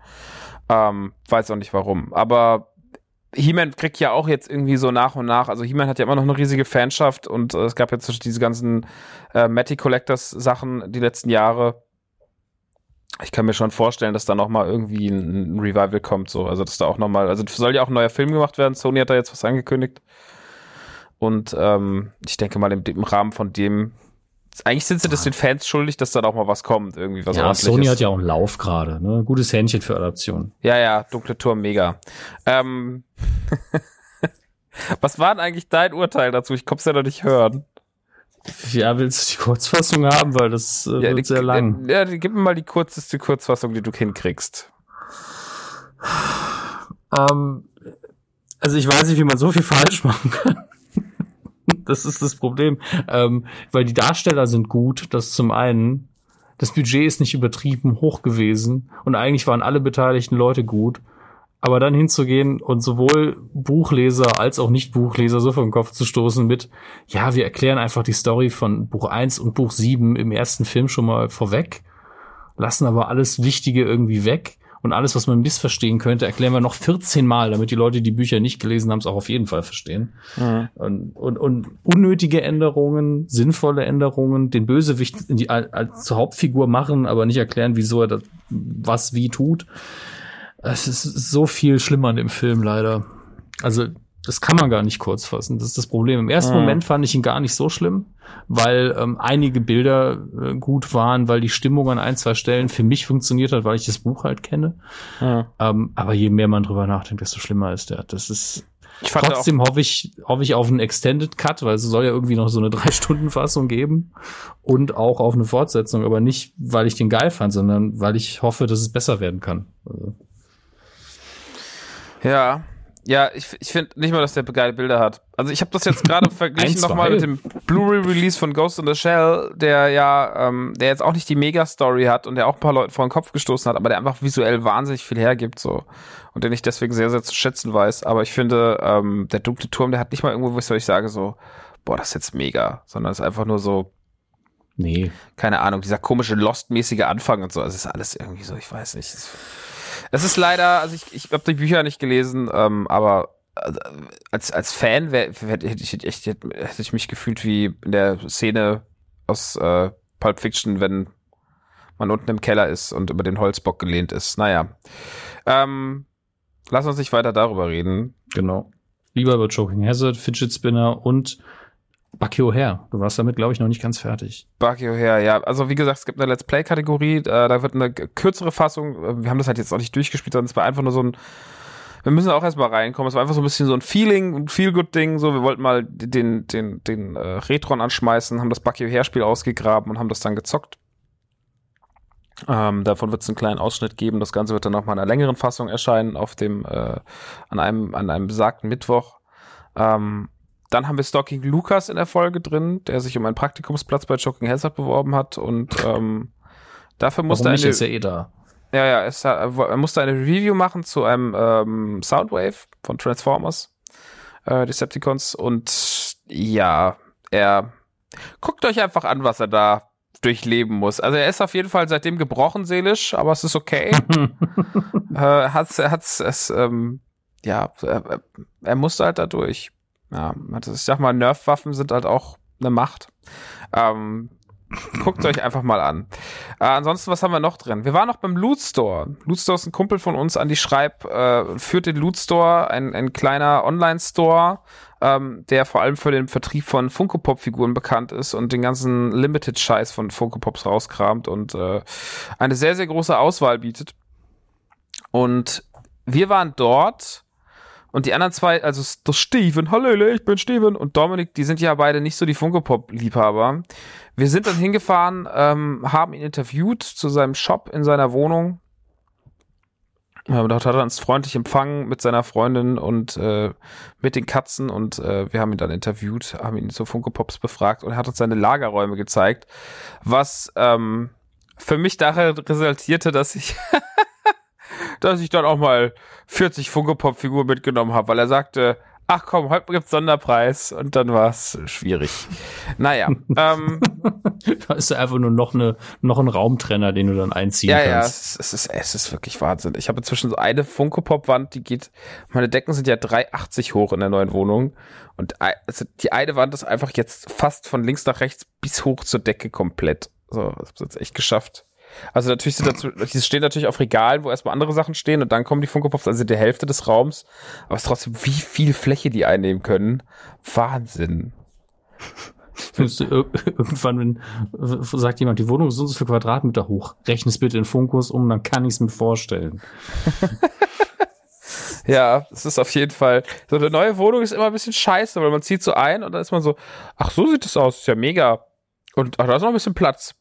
Ähm, weiß auch nicht warum. Aber He-Man kriegt ja auch jetzt irgendwie so nach und nach. Also He-Man hat ja immer noch eine riesige Fanschaft und äh, es gab jetzt diese ganzen äh, Matty Collectors Sachen die letzten Jahre. Ich kann mir schon vorstellen, dass da noch mal irgendwie ein, Revival kommt, so. Also dass da auch noch mal, also soll ja auch ein neuer Film gemacht werden. Sony hat da jetzt was angekündigt. Und ähm, ich denke mal, im, im Rahmen von dem, eigentlich sind sie das den Fans schuldig, dass dann auch mal was kommt, irgendwie was ja. Sony hat ja auch einen Lauf gerade. Ne? Gutes Händchen für Adaption. Ja, ja, dunkle Turm, mega. Ähm, was war denn eigentlich dein Urteil dazu? Ich konn's ja noch nicht hören. Ja, willst du die Kurzfassung haben, weil das äh, Ja, wird die, sehr lang. Ja, gib mir mal die kürzeste Kurzfassung, die du hinkriegst. Ähm, also ich weiß nicht, wie man so viel falsch machen kann. das ist das Problem. Ähm, weil die Darsteller sind gut, das zum einen. Das Budget ist nicht übertrieben hoch gewesen und eigentlich waren alle beteiligten Leute gut. Aber dann hinzugehen und sowohl Buchleser als auch Nicht-Buchleser so vor den Kopf zu stoßen mit, ja, wir erklären einfach die Story von Buch 1 und Buch 7 im ersten Film schon mal vorweg, lassen aber alles Wichtige irgendwie weg und alles, was man missverstehen könnte, erklären wir noch 14 Mal, damit die Leute, die Bücher nicht gelesen haben, es auch auf jeden Fall verstehen. Und, und, und unnötige Änderungen, sinnvolle Änderungen, den Bösewicht in die, als zur Hauptfigur machen, aber nicht erklären, wieso er das was wie tut. Es ist so viel schlimmer in dem Film leider. Also, das kann man gar nicht kurz fassen. Das ist das Problem. Im ersten Mhm. Moment fand ich ihn gar nicht so schlimm, weil ähm, einige Bilder äh, gut waren, weil die Stimmung an ein, zwei Stellen für mich funktioniert hat, weil ich das Buch halt kenne. Ähm, aber je mehr man drüber nachdenkt, desto schlimmer ist der. Das ist Trotzdem hoffe ich, hoffe ich auf einen Extended Cut, weil es soll ja irgendwie noch so eine Drei-Stunden-Fassung geben und auch auf eine Fortsetzung, aber nicht, weil ich den geil fand, sondern weil ich hoffe, dass es besser werden kann. Also, ja. Ja, ich, ich finde nicht mal, dass der geile Bilder hat. Also ich habe das jetzt gerade verglichen nochmal mit dem Blu-ray-Release von Ghost in the Shell, der ja, ähm, der jetzt auch nicht die Mega-Story hat und der auch ein paar Leute vor den Kopf gestoßen hat, aber der einfach visuell wahnsinnig viel hergibt so und den ich deswegen sehr, sehr zu schätzen weiß. Aber ich finde, ähm, der dunkle Turm, der hat nicht mal irgendwo, wo ich sage so, boah, das ist jetzt mega, sondern es ist einfach nur so, nee. keine Ahnung, dieser komische Lost-mäßige Anfang und so. Also es ist alles irgendwie so, ich weiß nicht. Es, es ist leider, also ich, ich habe die Bücher nicht gelesen, ähm, aber äh, als, als Fan wär, wär, hätte, ich, echt, hätte, hätte ich mich gefühlt wie in der Szene aus äh, Pulp Fiction, wenn man unten im Keller ist und über den Holzbock gelehnt ist. Naja. Ähm, lass uns nicht weiter darüber reden. Genau. Lieber über Choking Hazard, Fidget Spinner und Bucky O'Hare. Du warst damit, glaube ich, noch nicht ganz fertig. Bucky O'Hare, ja. Also wie gesagt, es gibt eine Let's Play-Kategorie, äh, da wird eine kürzere Fassung, äh, wir haben das halt jetzt auch nicht durchgespielt, sondern es war einfach nur so ein, wir müssen auch erstmal reinkommen, es war einfach so ein bisschen so ein Feeling, ein Feel-Good-Ding, so, wir wollten mal den, den, den äh, Retron anschmeißen, haben das Bucky O'Hare-Spiel ausgegraben und haben das dann gezockt. Ähm, davon wird es einen kleinen Ausschnitt geben, das Ganze wird dann nochmal in einer längeren Fassung erscheinen, auf dem, äh, an einem, an einem besagten Mittwoch. Ähm, dann haben wir Stalking Lukas in der Folge drin, der sich um einen Praktikumsplatz bei Joking Hazard beworben hat und ähm, dafür musste Warum nicht? eine, Ist ja eh da. ja, ja, es, er musste eine Review machen zu einem ähm, Soundwave von Transformers, äh, Decepticons und ja, er guckt euch einfach an, was er da durchleben muss. Also er ist auf jeden Fall seitdem gebrochen seelisch, aber es ist okay. äh, hat's, hat's, es, ähm, ja, er, er musste halt da durch. Ja, ich sag mal, Nerf-Waffen sind halt auch eine Macht. Ähm, Guckt euch einfach mal an. Äh, ansonsten, was haben wir noch drin? Wir waren noch beim Loot Store. Loot Store ist ein Kumpel von uns, Andi Schreib, äh, führt den Loot Store, ein, ein kleiner Online-Store, ähm, der vor allem für den Vertrieb von Funko Pop-Figuren bekannt ist und den ganzen Limited-Scheiß von Funko Pops rauskramt und äh, eine sehr, sehr große Auswahl bietet. Und wir waren dort und die anderen zwei, also der Steven, hallo, ich bin Steven und Dominik, die sind ja beide nicht so die Funko Pop-Liebhaber. Wir sind dann hingefahren, ähm, haben ihn interviewt zu seinem Shop in seiner Wohnung. Ja, dort hat er uns freundlich empfangen mit seiner Freundin und äh, mit den Katzen und äh, wir haben ihn dann interviewt, haben ihn zu Funko Pops befragt und er hat uns seine Lagerräume gezeigt, was ähm, für mich daher resultierte, dass ich dass ich dann auch mal 40 Funko Pop Figuren mitgenommen habe, weil er sagte, ach komm, heute gibt's Sonderpreis und dann war es schwierig. Naja, ähm, da ist einfach nur noch eine noch ein Raumtrenner, den du dann einziehen ja, kannst. ja, es, es ist es ist wirklich Wahnsinn. Ich habe inzwischen so eine Funko Pop Wand, die geht, meine Decken sind ja 3,80 hoch in der neuen Wohnung und also die eine Wand ist einfach jetzt fast von links nach rechts bis hoch zur Decke komplett. So, das hab's jetzt echt geschafft. Also natürlich sind dazu, die stehen natürlich auf Regalen, wo erstmal andere Sachen stehen und dann kommen die Funko Pops, also die Hälfte des Raums. Aber es ist trotzdem, wie viel Fläche die einnehmen können. Wahnsinn. Ir- irgendwann, wenn sagt jemand, die Wohnung ist so viel Quadratmeter hoch, rechne es bitte in Funkos um, dann kann ich es mir vorstellen. Ja, es ist auf jeden Fall. So eine neue Wohnung ist immer ein bisschen scheiße, weil man zieht so ein und dann ist man so, ach so sieht das aus, ist ja mega. Und ach, da ist noch ein bisschen Platz.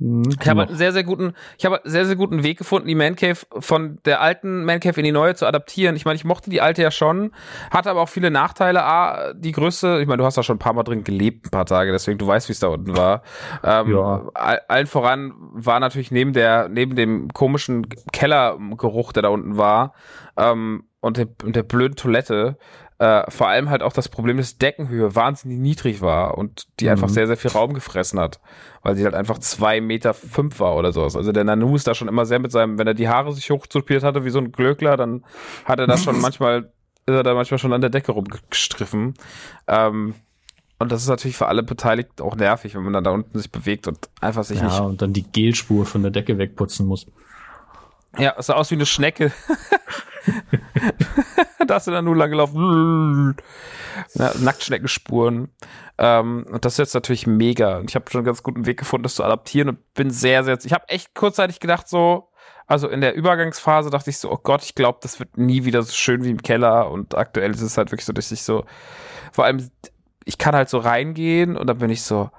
Hm, Ich habe einen sehr, sehr guten, ich habe sehr, sehr guten Weg gefunden, die Man Cave von der alten Man Cave in die neue zu adaptieren. Ich meine, ich mochte die alte ja schon, hatte aber auch viele Nachteile. A, die Größe, ich meine, du hast da schon ein paar Mal drin gelebt, ein paar Tage, deswegen du weißt, wie es da unten war. Ähm, Ja. all, allen voran war natürlich neben der, neben dem komischen Kellergeruch, der da unten war, ähm, und der, und der blöden Toilette, äh, vor allem halt auch das Problem, dass Deckenhöhe wahnsinnig niedrig war und die einfach Mhm. sehr, sehr viel Raum gefressen hat, weil sie halt einfach zwei Meter fünf war oder sowas. Also der Nanu ist da schon immer sehr mit seinem, wenn er die Haare sich hochzupiert hatte wie so ein Glöckler, dann hat er da schon manchmal, ist er da manchmal schon an der Decke rumgestriffen. Ähm, und das ist natürlich für alle Beteiligten auch nervig, wenn man dann da unten sich bewegt und einfach sich Ja, nicht. und dann die Gelspur von der Decke wegputzen muss. Ja, es sah aus wie eine Schnecke. da hast du dann nur lang gelaufen. Ja, Nacktschneckenspuren. Ähm, und das ist jetzt natürlich mega. Und ich habe schon einen ganz guten Weg gefunden, das zu adaptieren und bin sehr, sehr. Ich habe echt kurzzeitig gedacht, so, also in der Übergangsphase dachte ich so, oh Gott, ich glaube, das wird nie wieder so schön wie im Keller. Und aktuell ist es halt wirklich so, dass ich so, vor allem, ich kann halt so reingehen und dann bin ich so,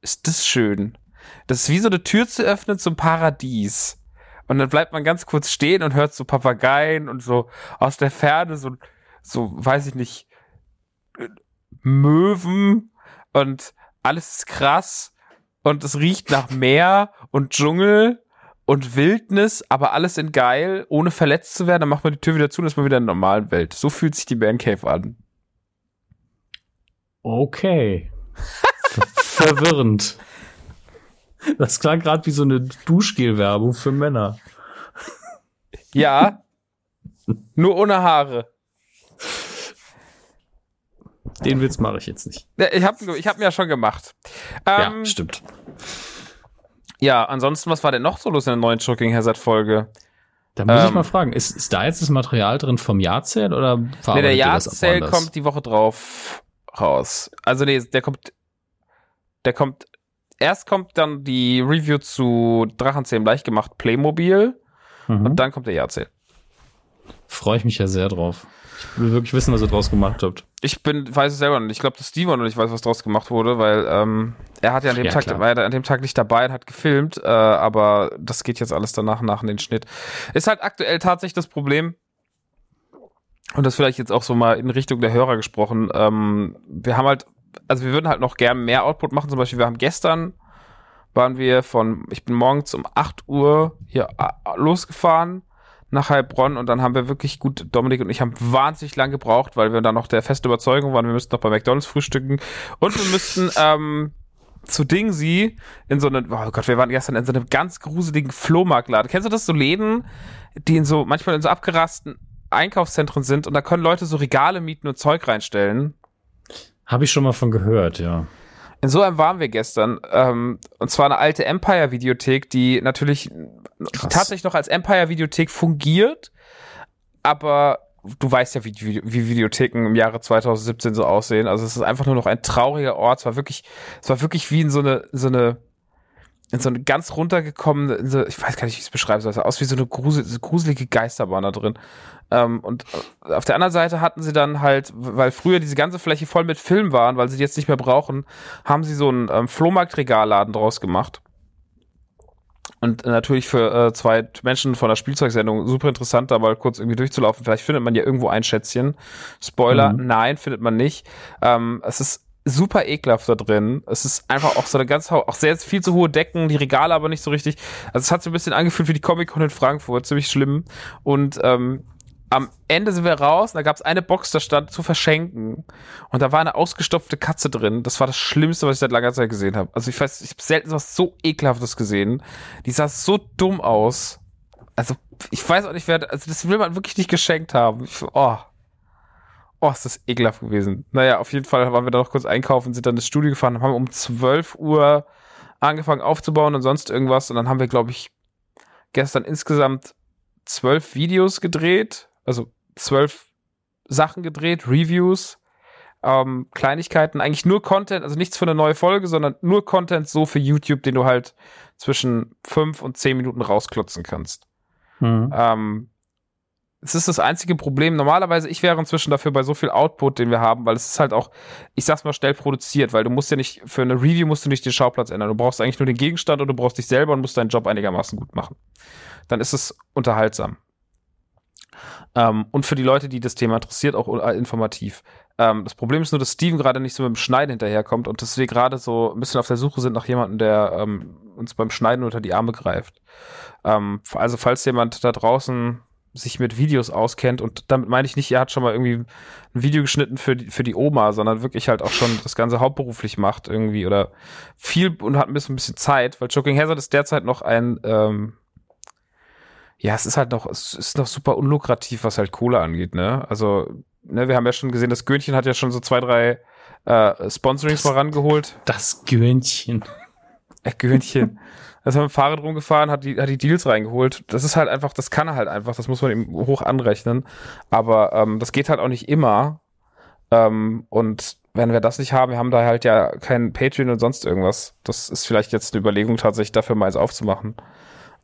ist das schön. Das ist wie so eine Tür zu öffnen zum Paradies. Und dann bleibt man ganz kurz stehen und hört so Papageien und so aus der Ferne so, so, weiß ich nicht, Möwen und alles ist krass und es riecht nach Meer und Dschungel und Wildnis, aber alles in geil, ohne verletzt zu werden. Dann macht man die Tür wieder zu und ist man wieder in der normalen Welt. So fühlt sich die Man Cave an. Okay. Ver verwirrend. Das klang gerade wie so eine Duschgel-Werbung für Männer. Ja, nur ohne Haare. Den Witz mache ich jetzt nicht. Ich habe ich hab mir ja schon gemacht. Ähm, ja, stimmt. Ja, ansonsten, was war denn noch so los in der neuen Shocking Hazard-Folge? Da muss ich ähm, mal fragen, ist, ist da jetzt das Material drin vom Jahrzähl oder Nee, der woanders? kommt die Woche drauf raus. Also nee, der kommt, der kommt, erst kommt dann die Review zu Drachenzähmen leicht gemacht Playmobil Mhm. und dann kommt der Jahrzähl. Freue ich mich ja sehr drauf. Ich will wirklich wissen, was ihr draus gemacht habt. Ich bin, weiß es selber nicht. Ich glaube, dass Steven noch nicht weiß, was draus gemacht wurde, weil ähm, er hat ja an dem Ja, Tag, klar. war ja an dem Tag nicht dabei und hat gefilmt, äh, aber das geht jetzt alles danach nach in den Schnitt. Ist halt aktuell tatsächlich das Problem, und das vielleicht jetzt auch so mal in Richtung der Hörer gesprochen, ähm, wir haben halt, also wir würden halt noch gern mehr Output machen. Zum Beispiel, wir haben gestern waren wir von, ich bin morgens um 8 Uhr hier losgefahren nach Heilbronn und dann haben wir wirklich gut, Dominik und ich haben wahnsinnig lang gebraucht, weil wir dann noch der festen Überzeugung waren, wir müssten noch bei McDonalds frühstücken und wir müssten, ähm, zu Dingsy in so einem, oh Gott, wir waren gestern in so einem ganz gruseligen Flohmarktladen. Kennst du das, so Läden, die in so, manchmal in so abgerasten Einkaufszentren sind und da können Leute so Regale mieten und Zeug reinstellen? Habe ich schon mal von gehört, ja. In so einem waren wir gestern. Ähm, und zwar eine alte Empire-Videothek, die natürlich Krass. tatsächlich noch als Empire-Videothek fungiert, aber du weißt ja, wie, wie, wie Videotheken im Jahre 2017 so aussehen. Also es ist einfach nur noch ein trauriger Ort. Es war wirklich, es war wirklich wie in so eine, so eine, in so eine ganz runtergekommene, in so, ich weiß gar nicht, wie ich es beschreiben soll. Aus wie so eine grusel, so gruselige Geisterbahn da drin. Ähm, und auf der anderen Seite hatten sie dann halt, weil früher diese ganze Fläche voll mit Film waren, weil sie die jetzt nicht mehr brauchen, haben sie so einen ähm, Flohmarktregalladen draus gemacht. Und natürlich für äh, zwei Menschen von der Spielzeugsendung super interessant, da mal kurz irgendwie durchzulaufen. Vielleicht findet man ja irgendwo ein Schätzchen. Spoiler, Mhm. nein, findet man nicht. Ähm, es ist super ekelhaft da drin. Es ist einfach auch so eine ganz, auch sehr viel zu hohe Decken, die Regale aber nicht so richtig. Also es hat sich ein bisschen angefühlt wie die Comic-Con in Frankfurt, ziemlich schlimm. Und ähm, am Ende sind wir raus und da gab es eine Box, da stand zu verschenken. Und da war eine ausgestopfte Katze drin. Das war das Schlimmste, was ich seit langer Zeit gesehen habe. Also ich weiß, ich habe selten was so ekelhaftes gesehen. Die sah so dumm aus. Also ich weiß auch nicht, wer, also das will man wirklich nicht geschenkt haben. Ich, oh. Oh, ist das ekelhaft gewesen. Naja, auf jeden Fall waren wir da noch kurz einkaufen, sind dann ins Studio gefahren, haben um 12 Uhr angefangen aufzubauen und sonst irgendwas. Und dann haben wir, glaube ich, gestern insgesamt zwölf Videos gedreht, also zwölf Sachen gedreht, Reviews, ähm, Kleinigkeiten, eigentlich nur Content, also nichts für eine neue Folge, sondern nur Content so für YouTube, den du halt zwischen fünf und zehn Minuten rausklotzen kannst. Mhm. Ähm, es ist das einzige Problem. Normalerweise, ich wäre inzwischen dafür bei so viel Output, den wir haben, weil es ist halt auch, ich sag's mal, schnell produziert, weil du musst ja nicht, für eine Review musst du nicht den Schauplatz ändern. Du brauchst eigentlich nur den Gegenstand und du brauchst dich selber und musst deinen Job einigermaßen gut machen. Dann ist es unterhaltsam. Ähm, und für die Leute, die das Thema interessiert, auch äh, informativ. Ähm, das Problem ist nur, dass Steven gerade nicht so mit dem Schneiden hinterherkommt und dass wir gerade so ein bisschen auf der Suche sind nach jemandem, der ähm, uns beim Schneiden unter die Arme greift. Ähm, also falls jemand da draußen sich mit Videos auskennt und damit meine ich nicht, er hat schon mal irgendwie ein Video geschnitten für die, für die Oma, sondern wirklich halt auch schon das Ganze hauptberuflich macht irgendwie oder viel und hat ein bisschen, ein bisschen Zeit, weil Choking Hazard ist derzeit noch ein, ähm, ja, es ist halt noch, es ist noch super unlukrativ, was halt Kohle angeht, ne? Also, ne, wir haben ja schon gesehen, das Gönchen hat ja schon so zwei, drei äh, Sponsorings Das- vorangeholt. Das Gönchen. Äh, Gehörnchen. Ist er mit dem Fahrrad rumgefahren, hat die, hat die Deals reingeholt. Das ist halt einfach, das kann er halt einfach, das muss man ihm hoch anrechnen. Aber ähm, das geht halt auch nicht immer. Ähm, und wenn wir das nicht haben, wir haben da halt ja kein Patreon und sonst irgendwas. Das ist vielleicht jetzt eine Überlegung, tatsächlich dafür mal eins aufzumachen.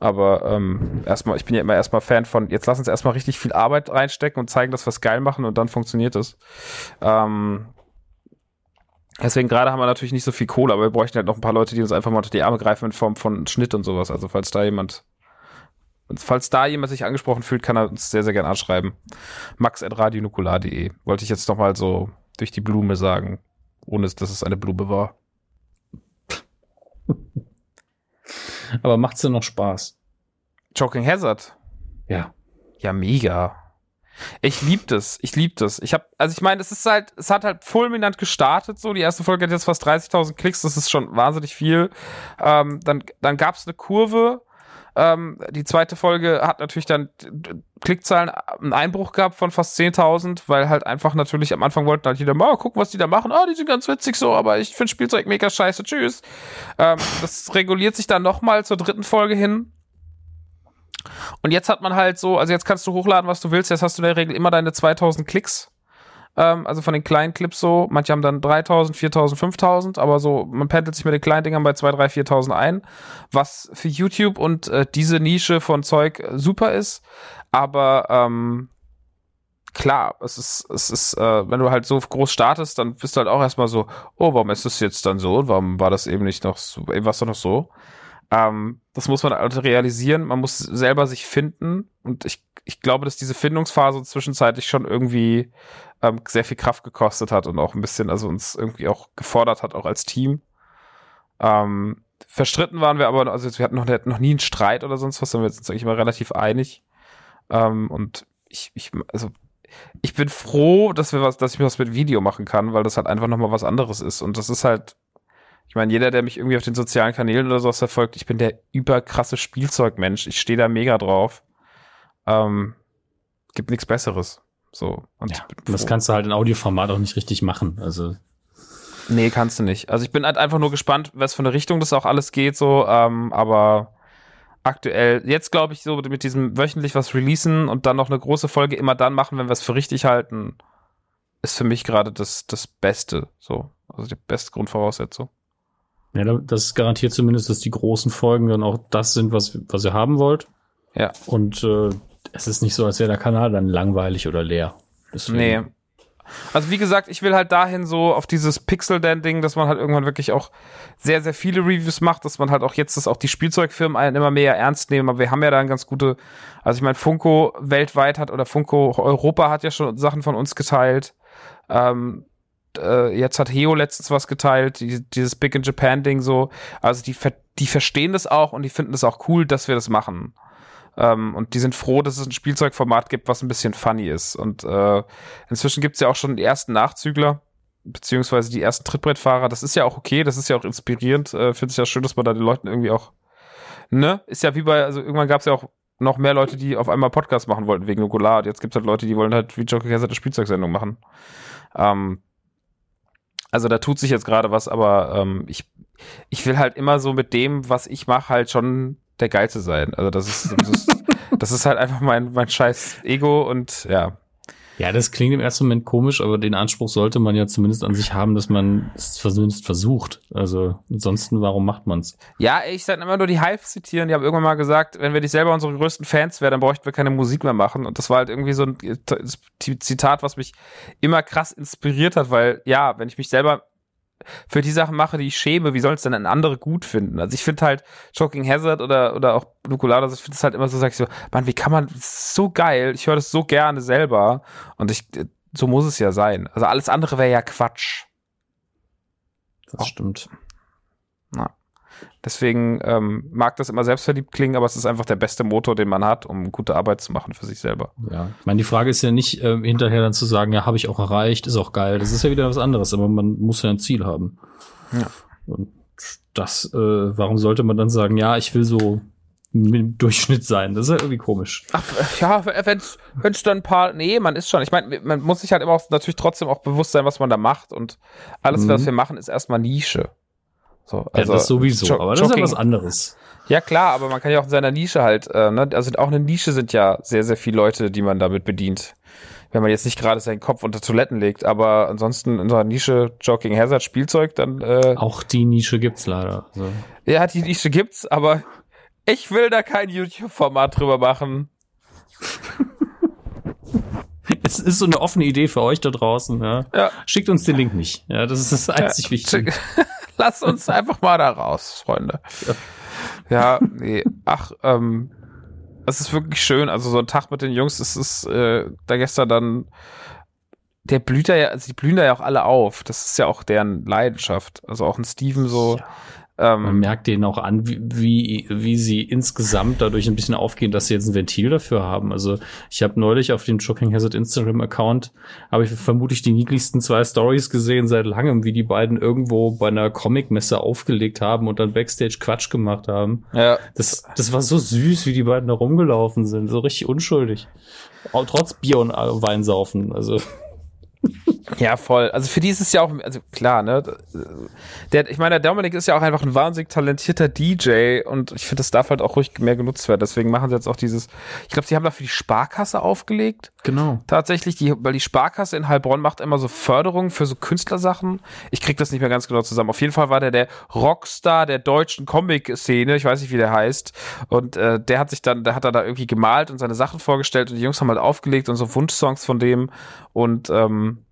Aber ähm, erstmal, ich bin ja immer erstmal Fan von, jetzt lass uns erstmal richtig viel Arbeit reinstecken und zeigen, dass wir es geil machen und dann funktioniert es. Ähm, Deswegen gerade haben wir natürlich nicht so viel Kohle, aber wir bräuchten halt noch ein paar Leute, die uns einfach mal unter die Arme greifen in Form von Schnitt und sowas. Also falls da jemand, falls da jemand sich angesprochen fühlt, kann er uns sehr, sehr gerne anschreiben. max.radionukular.de wollte ich jetzt noch mal so durch die Blume sagen, ohne dass es eine Blume war. Aber macht's denn noch Spaß? Choking Hazard. Ja. Ja, mega. Ich lieb das. Ich lieb das. Ich hab, also ich meine, es ist halt, es hat halt fulminant gestartet, so. Die erste Folge hat jetzt fast 30.000 Klicks, das ist schon wahnsinnig viel. Ähm, dann, dann gab's eine Kurve. Ähm, die zweite Folge hat natürlich dann Klickzahlen, einen Einbruch gehabt von fast 10.000, weil halt einfach natürlich am Anfang wollten halt jeder mal gucken, was die da machen. Ah, die sind ganz witzig so, aber ich finde Spielzeug mega scheiße. Tschüss. Ähm, das reguliert sich dann nochmal zur dritten Folge hin. Und jetzt hat man halt so, also jetzt kannst du hochladen, was du willst. Jetzt hast du in der Regel immer deine 2000 Klicks. Ähm, also von den kleinen Clips so. Manche haben dann 3000, 4000, 5000, aber so, man pendelt sich mit den kleinen Dingern bei 2, 3, 4000 ein. Was für YouTube und äh, diese Nische von Zeug super ist. Aber, ähm, klar, es ist, es ist, äh, wenn du halt so groß startest, dann bist du halt auch erstmal so, oh, warum ist das jetzt dann so? Warum war das eben nicht noch so, eben war es doch noch so? Ähm, das muss man halt realisieren. Man muss selber sich finden. Und ich, ich glaube, dass diese Findungsphase zwischenzeitlich schon irgendwie ähm, sehr viel Kraft gekostet hat und auch ein bisschen, also uns irgendwie auch gefordert hat, auch als Team. Ähm, verstritten waren wir aber, also wir hatten noch, noch nie einen Streit oder sonst was, sondern wir sind uns eigentlich immer relativ einig. Ähm, und ich, ich, also ich bin froh, dass wir was, dass ich was mit Video machen kann, weil das halt einfach nochmal was anderes ist. Und das ist halt, Ich meine, jeder, der mich irgendwie auf den sozialen Kanälen oder sowas verfolgt, ich bin der überkrasse Spielzeugmensch. Ich stehe da mega drauf. Ähm, gibt nichts Besseres. So. Und Ja, das kannst du halt in Audioformat auch nicht richtig machen. Also Nee, kannst du nicht. Also ich bin halt einfach nur gespannt, was für eine Richtung das auch alles geht, so, ähm, aber aktuell, jetzt glaube ich, so mit diesem wöchentlich was releasen und dann noch eine große Folge immer dann machen, wenn wir es für richtig halten, ist für mich gerade das, das Beste, so. Also die beste Grundvoraussetzung. Ja, da- das garantiert zumindest, dass die großen Folgen dann auch das sind, was, was ihr haben wollt. Ja. Und äh, es ist nicht so, als wäre der Kanal dann langweilig oder leer. Deswegen- Nee. Also wie gesagt, ich will halt dahin so auf dieses Pixel-Dan-Ding, dass man halt irgendwann wirklich auch sehr, sehr viele Reviews macht, dass man halt auch jetzt, dass auch die Spielzeugfirmen einen immer mehr ernst nehmen. Aber wir haben ja da ein ganz gute, also ich meine, Funko weltweit hat oder Funko Europa hat ja schon Sachen von uns geteilt. Ähm, äh, jetzt hat Heo letztens was geteilt, die, dieses Big in Japan Ding so. Also die, die verstehen das auch und die finden es auch cool, dass wir das machen. Ähm, und die sind froh, dass es ein Spielzeugformat gibt, was ein bisschen funny ist. Und äh, inzwischen gibt es ja auch schon die ersten Nachzügler, beziehungsweise die ersten Trittbrettfahrer. Das ist ja auch okay, das ist ja auch inspirierend. Äh, Finde ich ja schön, dass man da den Leuten irgendwie auch, ne? Ist ja wie bei, also irgendwann gab es ja auch noch mehr Leute, die auf einmal Podcast machen wollten wegen Nukular. Jetzt gibt es halt Leute, die wollen halt wie Joker Hazard eine Spielzeugsendung machen. Ähm, also da tut sich jetzt gerade was, aber ähm, ich, ich will halt immer so mit dem, was ich mache, halt schon der Geilste sein. Also das ist, das ist, das ist halt einfach mein, mein scheiß Ego und ja. Ja, das klingt im ersten Moment komisch, aber den Anspruch sollte man ja zumindest an sich haben, dass man es zumindest versucht. Also ansonsten, warum macht man's? Ja, ich sag immer nur die Hive zitieren. Die haben irgendwann mal gesagt, wenn wir nicht selber unsere größten Fans wären, dann bräuchten wir keine Musik mehr machen. Und das war halt irgendwie so ein Zitat, was mich immer krass inspiriert hat, weil ja, wenn ich mich selber für die Sachen mache, die ich schäme, wie soll es denn ein andere gut finden? Also ich finde halt Choking Hazard oder, oder auch Nukulada, ich finde es halt immer so, sag ich so, Mann, wie kann man, so geil, ich höre das so gerne selber und ich, so muss es ja sein. Also alles andere wäre ja Quatsch. Das Oh. stimmt. Deswegen ähm, mag das immer selbstverliebt klingen, aber es ist einfach der beste Motor, den man hat, um gute Arbeit zu machen für sich selber. Ja, ich meine, die Frage ist ja nicht ähm, hinterher dann zu sagen, ja, habe ich auch erreicht, ist auch geil. Das ist ja wieder was anderes, aber man muss ja ein Ziel haben. Ja. Und das, äh, warum sollte man dann sagen, ja, ich will so im Durchschnitt sein? Das ist ja irgendwie komisch. Ach, ja, wenn's, wenn's dann ein paar, nee, man ist schon, ich meine, man muss sich halt immer auch, natürlich trotzdem auch bewusst sein, was man da macht und alles, Mhm. was wir machen, ist erstmal Nische. So, ja, das sowieso, Jo- aber das ist ja Jogging- was anderes. Ja, klar, aber man kann ja auch in seiner Nische halt, äh, ne, also auch eine Nische sind ja sehr, sehr viele Leute, die man damit bedient. Wenn man jetzt nicht gerade seinen Kopf unter Toiletten legt, aber ansonsten in so einer Nische Joking Hazard Spielzeug, dann, äh, Auch die Nische gibt's leider. Also, ja, die Nische gibt's, aber ich will da kein YouTube-Format drüber machen. es ist so eine offene Idee für euch da draußen. Ja. Ja. Schickt uns den Link nicht. Ja, das ist das einzig Ja, Wichtige. Lass uns einfach mal da raus, Freunde. Ja, nee. Ach, ähm, es ist wirklich schön. Also so ein Tag mit den Jungs, es ist äh, da gestern dann, der blüht da ja, also die blühen da ja auch alle auf. Das ist ja auch deren Leidenschaft. Also auch ein Steven so. Man Ähm, merkt denen auch an, wie, wie, wie sie insgesamt dadurch ein bisschen aufgehen, dass sie jetzt ein Ventil dafür haben. Also ich habe neulich auf dem Shocking Hazard Instagram-Account, habe ich vermutlich die niedlichsten zwei Stories gesehen seit langem, wie die beiden irgendwo bei einer Comic-Messe aufgelegt haben und dann Backstage Quatsch gemacht haben. ja, Das, das war so süß, wie die beiden da rumgelaufen sind. So richtig unschuldig. Auch trotz Bier und äh, Wein saufen. Also Ja, voll. Also für die ist es ja auch, also klar, ne? Der, ich meine, der Dominik ist ja auch einfach ein wahnsinnig talentierter DJ und ich finde, das darf halt auch ruhig mehr genutzt werden. Deswegen machen sie jetzt auch dieses, ich glaube, sie haben da für die Sparkasse aufgelegt. genau. Tatsächlich, die, weil die Sparkasse in Heilbronn macht immer so Förderungen für so Künstlersachen. Ich krieg das nicht mehr ganz genau zusammen. Auf jeden Fall war der der Rockstar der deutschen Comic-Szene. Ich weiß nicht, wie der heißt. Und äh, der hat sich dann, der hat er da irgendwie gemalt und seine Sachen vorgestellt und die Jungs haben halt aufgelegt und so Wunschsongs von dem. Und ähm,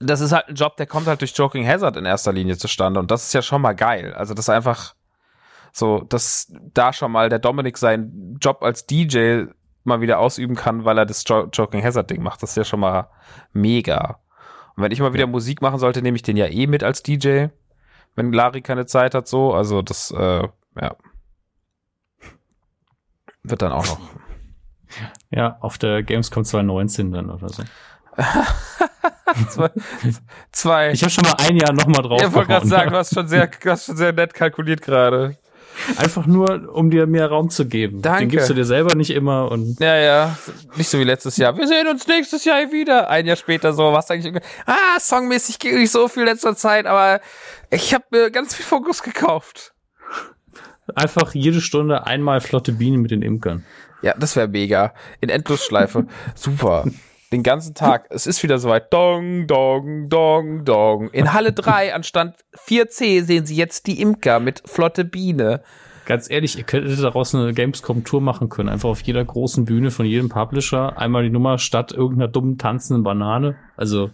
das ist halt ein Job, der kommt halt durch Joking Hazard in erster Linie zustande. Und das ist ja schon mal geil. Also das ist einfach so, dass da schon mal der Dominik seinen Job als DJ mal wieder ausüben kann, weil er das jo Joking Hazard Ding macht. Das ist ja schon mal mega. Und wenn ich mal wieder Musik machen sollte, nehme ich den ja eh mit als DJ, wenn Lari keine Zeit hat, so. Also das, äh, ja. Wird dann auch noch. Ja, auf der Gamescom 2019 dann oder so. zwei, zwei. Ich habe schon mal ein Jahr nochmal drauf. ich wollte gerade sagen, du hast schon sehr, du hast schon sehr nett kalkuliert gerade. Einfach nur, um dir mehr Raum zu geben. Danke. Den gibst du dir selber nicht immer und Ja, ja. Nicht so wie letztes Jahr. Wir sehen uns nächstes Jahr wieder. Ein Jahr später so, was eigentlich? Ah, songmäßig geht nicht so viel letzter Zeit, aber ich habe mir ganz viel Fokus gekauft. einfach jede Stunde einmal flotte Bienen mit den Imkern. Ja, das wäre mega. In Endlosschleife. Super. Den ganzen Tag. Es ist wieder soweit. Dong, dong, dong, dong. In Halle 3 anstand 4C sehen Sie jetzt die Imker mit flotte Biene. Ganz ehrlich, ihr könntet daraus eine Gamescom-Tour machen können. Einfach auf jeder großen Bühne von jedem Publisher einmal die Nummer statt irgendeiner dummen tanzenden Banane. Also,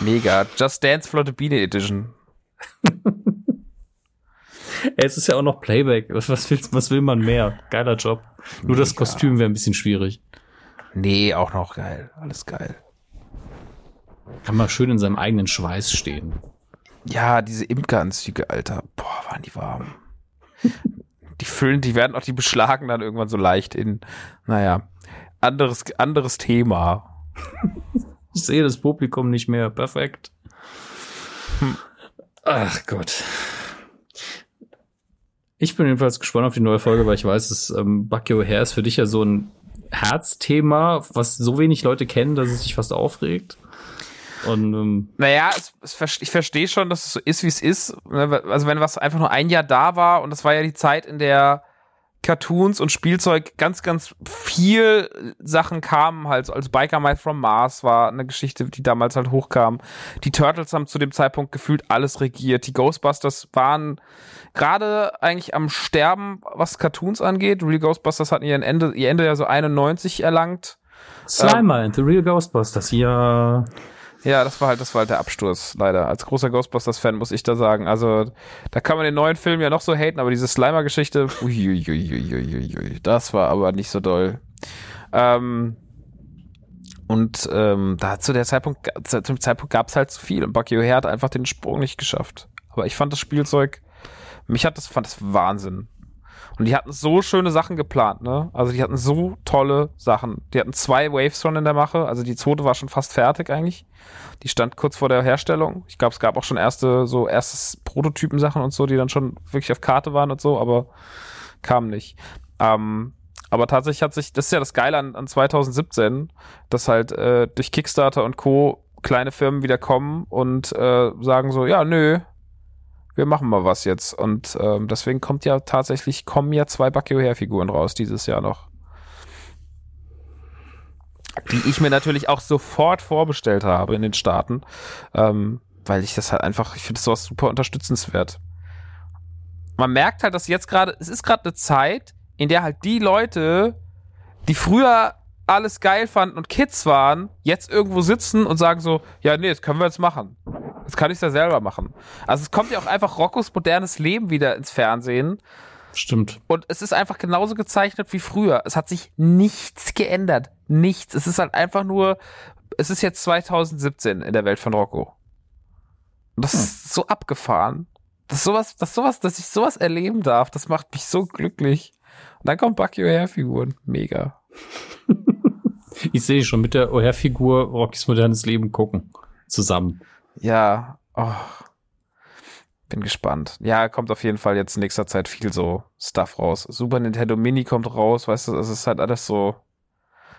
Mega. Just Dance Flotte Biene Edition. es ist ja auch noch Playback. Was, willst, was will man mehr? Geiler Job. Nur das Mega. Kostüm wäre ein bisschen schwierig. Nee, auch noch geil. Alles geil. Kann man schön in seinem eigenen Schweiß stehen. Ja, diese Imkeranzüge, Alter. Boah, waren die warm. die füllen, die werden auch, die beschlagen dann irgendwann so leicht in, naja, anderes, anderes Thema. Ich sehe das Publikum nicht mehr. Perfekt. Ach Gott. Ich bin jedenfalls gespannt auf die neue Folge, weil ich weiß, dass ähm, Bucky O'Hare ist für dich ja so ein Herzthema, was so wenig Leute kennen, dass es dich fast aufregt. Und ähm, Naja, es, es, ich verstehe schon, dass es so ist, wie es ist. Ne, Also wenn was einfach nur ein Jahr da war und das war ja die Zeit, in der Cartoons und Spielzeug ganz, ganz viel Sachen kamen, halt als Biker Mice from Mars war eine Geschichte, die damals halt hochkam. Die Turtles haben zu dem Zeitpunkt gefühlt alles regiert. Die Ghostbusters waren gerade eigentlich am Sterben, was Cartoons angeht. Real Ghostbusters hatten ihr Ende, ihr Ende ja so 91 erlangt. Slimer and the Real Ghostbusters, ja. Ja, das war halt, das war halt der Absturz, leider. Als großer Ghostbusters-Fan muss ich da sagen. Also, da kann man den neuen Film ja noch so haten, aber diese Slimer-Geschichte, das war aber nicht so doll. Ähm, und ähm, da zu der Zeitpunkt, zu dem Zeitpunkt gab es halt zu viel und Bucky O'Hare hat einfach den Sprung nicht geschafft. Aber ich fand das Spielzeug, mich hat das, fand das Wahnsinn. Und die hatten so schöne Sachen geplant, ne? Also die hatten so tolle Sachen. Die hatten zwei Waves schon in der Mache. Also die zweite war schon fast fertig eigentlich. Die stand kurz vor der Herstellung. Ich glaube, es gab auch schon erste, so erstes Prototypen-Sachen und so, die dann schon wirklich auf Karte waren und so, aber kam nicht. Ähm, aber tatsächlich hat sich, das ist ja das Geile an, an 2017, dass halt äh, durch Kickstarter und Co. kleine Firmen wieder kommen und äh, sagen so, ja, nö, wir machen mal was jetzt. Und ähm, deswegen kommt ja tatsächlich, kommen ja zwei Bucky O'Hare-Figuren raus dieses Jahr noch. Die ich mir natürlich auch sofort vorbestellt habe in den Staaten, ähm, weil ich das halt einfach, ich finde sowas super unterstützenswert. Man merkt halt, dass jetzt gerade, es ist gerade eine Zeit, in der halt die Leute, die früher alles geil fanden und Kids waren, jetzt irgendwo sitzen und sagen so, ja, nee, das können wir jetzt machen. Das kann ich ja selber machen. Also es kommt ja auch einfach Roccos modernes Leben wieder ins Fernsehen. Stimmt. Und es ist einfach genauso gezeichnet wie früher. Es hat sich nichts geändert. Nichts. Es ist halt einfach nur, es ist jetzt 2017 in der Welt von Rocco. Und das ist so abgefahren. Das ist sowas, das ist sowas, dass ich sowas erleben darf, das macht mich so glücklich. Und dann kommt Bucky O'Hare-Figuren. Mega. Ich sehe schon mit der O'Hare-Figur Rockys modernes Leben gucken. Zusammen. Ja, oh. Bin gespannt. Ja, kommt auf jeden Fall jetzt in nächster Zeit viel so Stuff raus. Super Nintendo Mini kommt raus, weißt du, es ist halt alles so.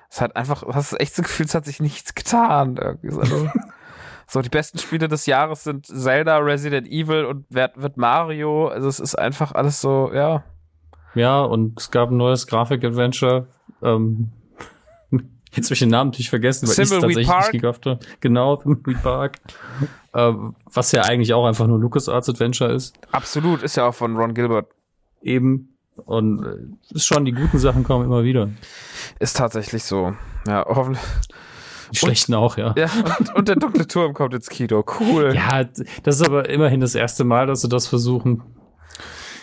Es ist halt einfach, du hast echt so Gefühl, es hat sich nichts getan. Alles- so, die besten Spiele des Jahres sind Zelda, Resident Evil und wird, wird Mario. Also es ist einfach alles so, ja. Ja, und es gab ein neues Grafik-Adventure. Ähm, jetzt habe ich den Namen natürlich vergessen, weil ich es tatsächlich Park. nicht gekauft habe. Genau, Thimbleweed Park. äh, was ja eigentlich auch einfach nur LucasArts Adventure ist. Absolut, ist ja auch von Ron Gilbert. Eben. Und äh, ist schon, die guten Sachen kommen immer wieder. Ist tatsächlich so. Ja, hoffentlich. Die schlechten auch, ja. Ja, und, und der dunkle Turm kommt ins Kino. Cool. Ja, das ist aber immerhin das erste Mal, dass sie das versuchen.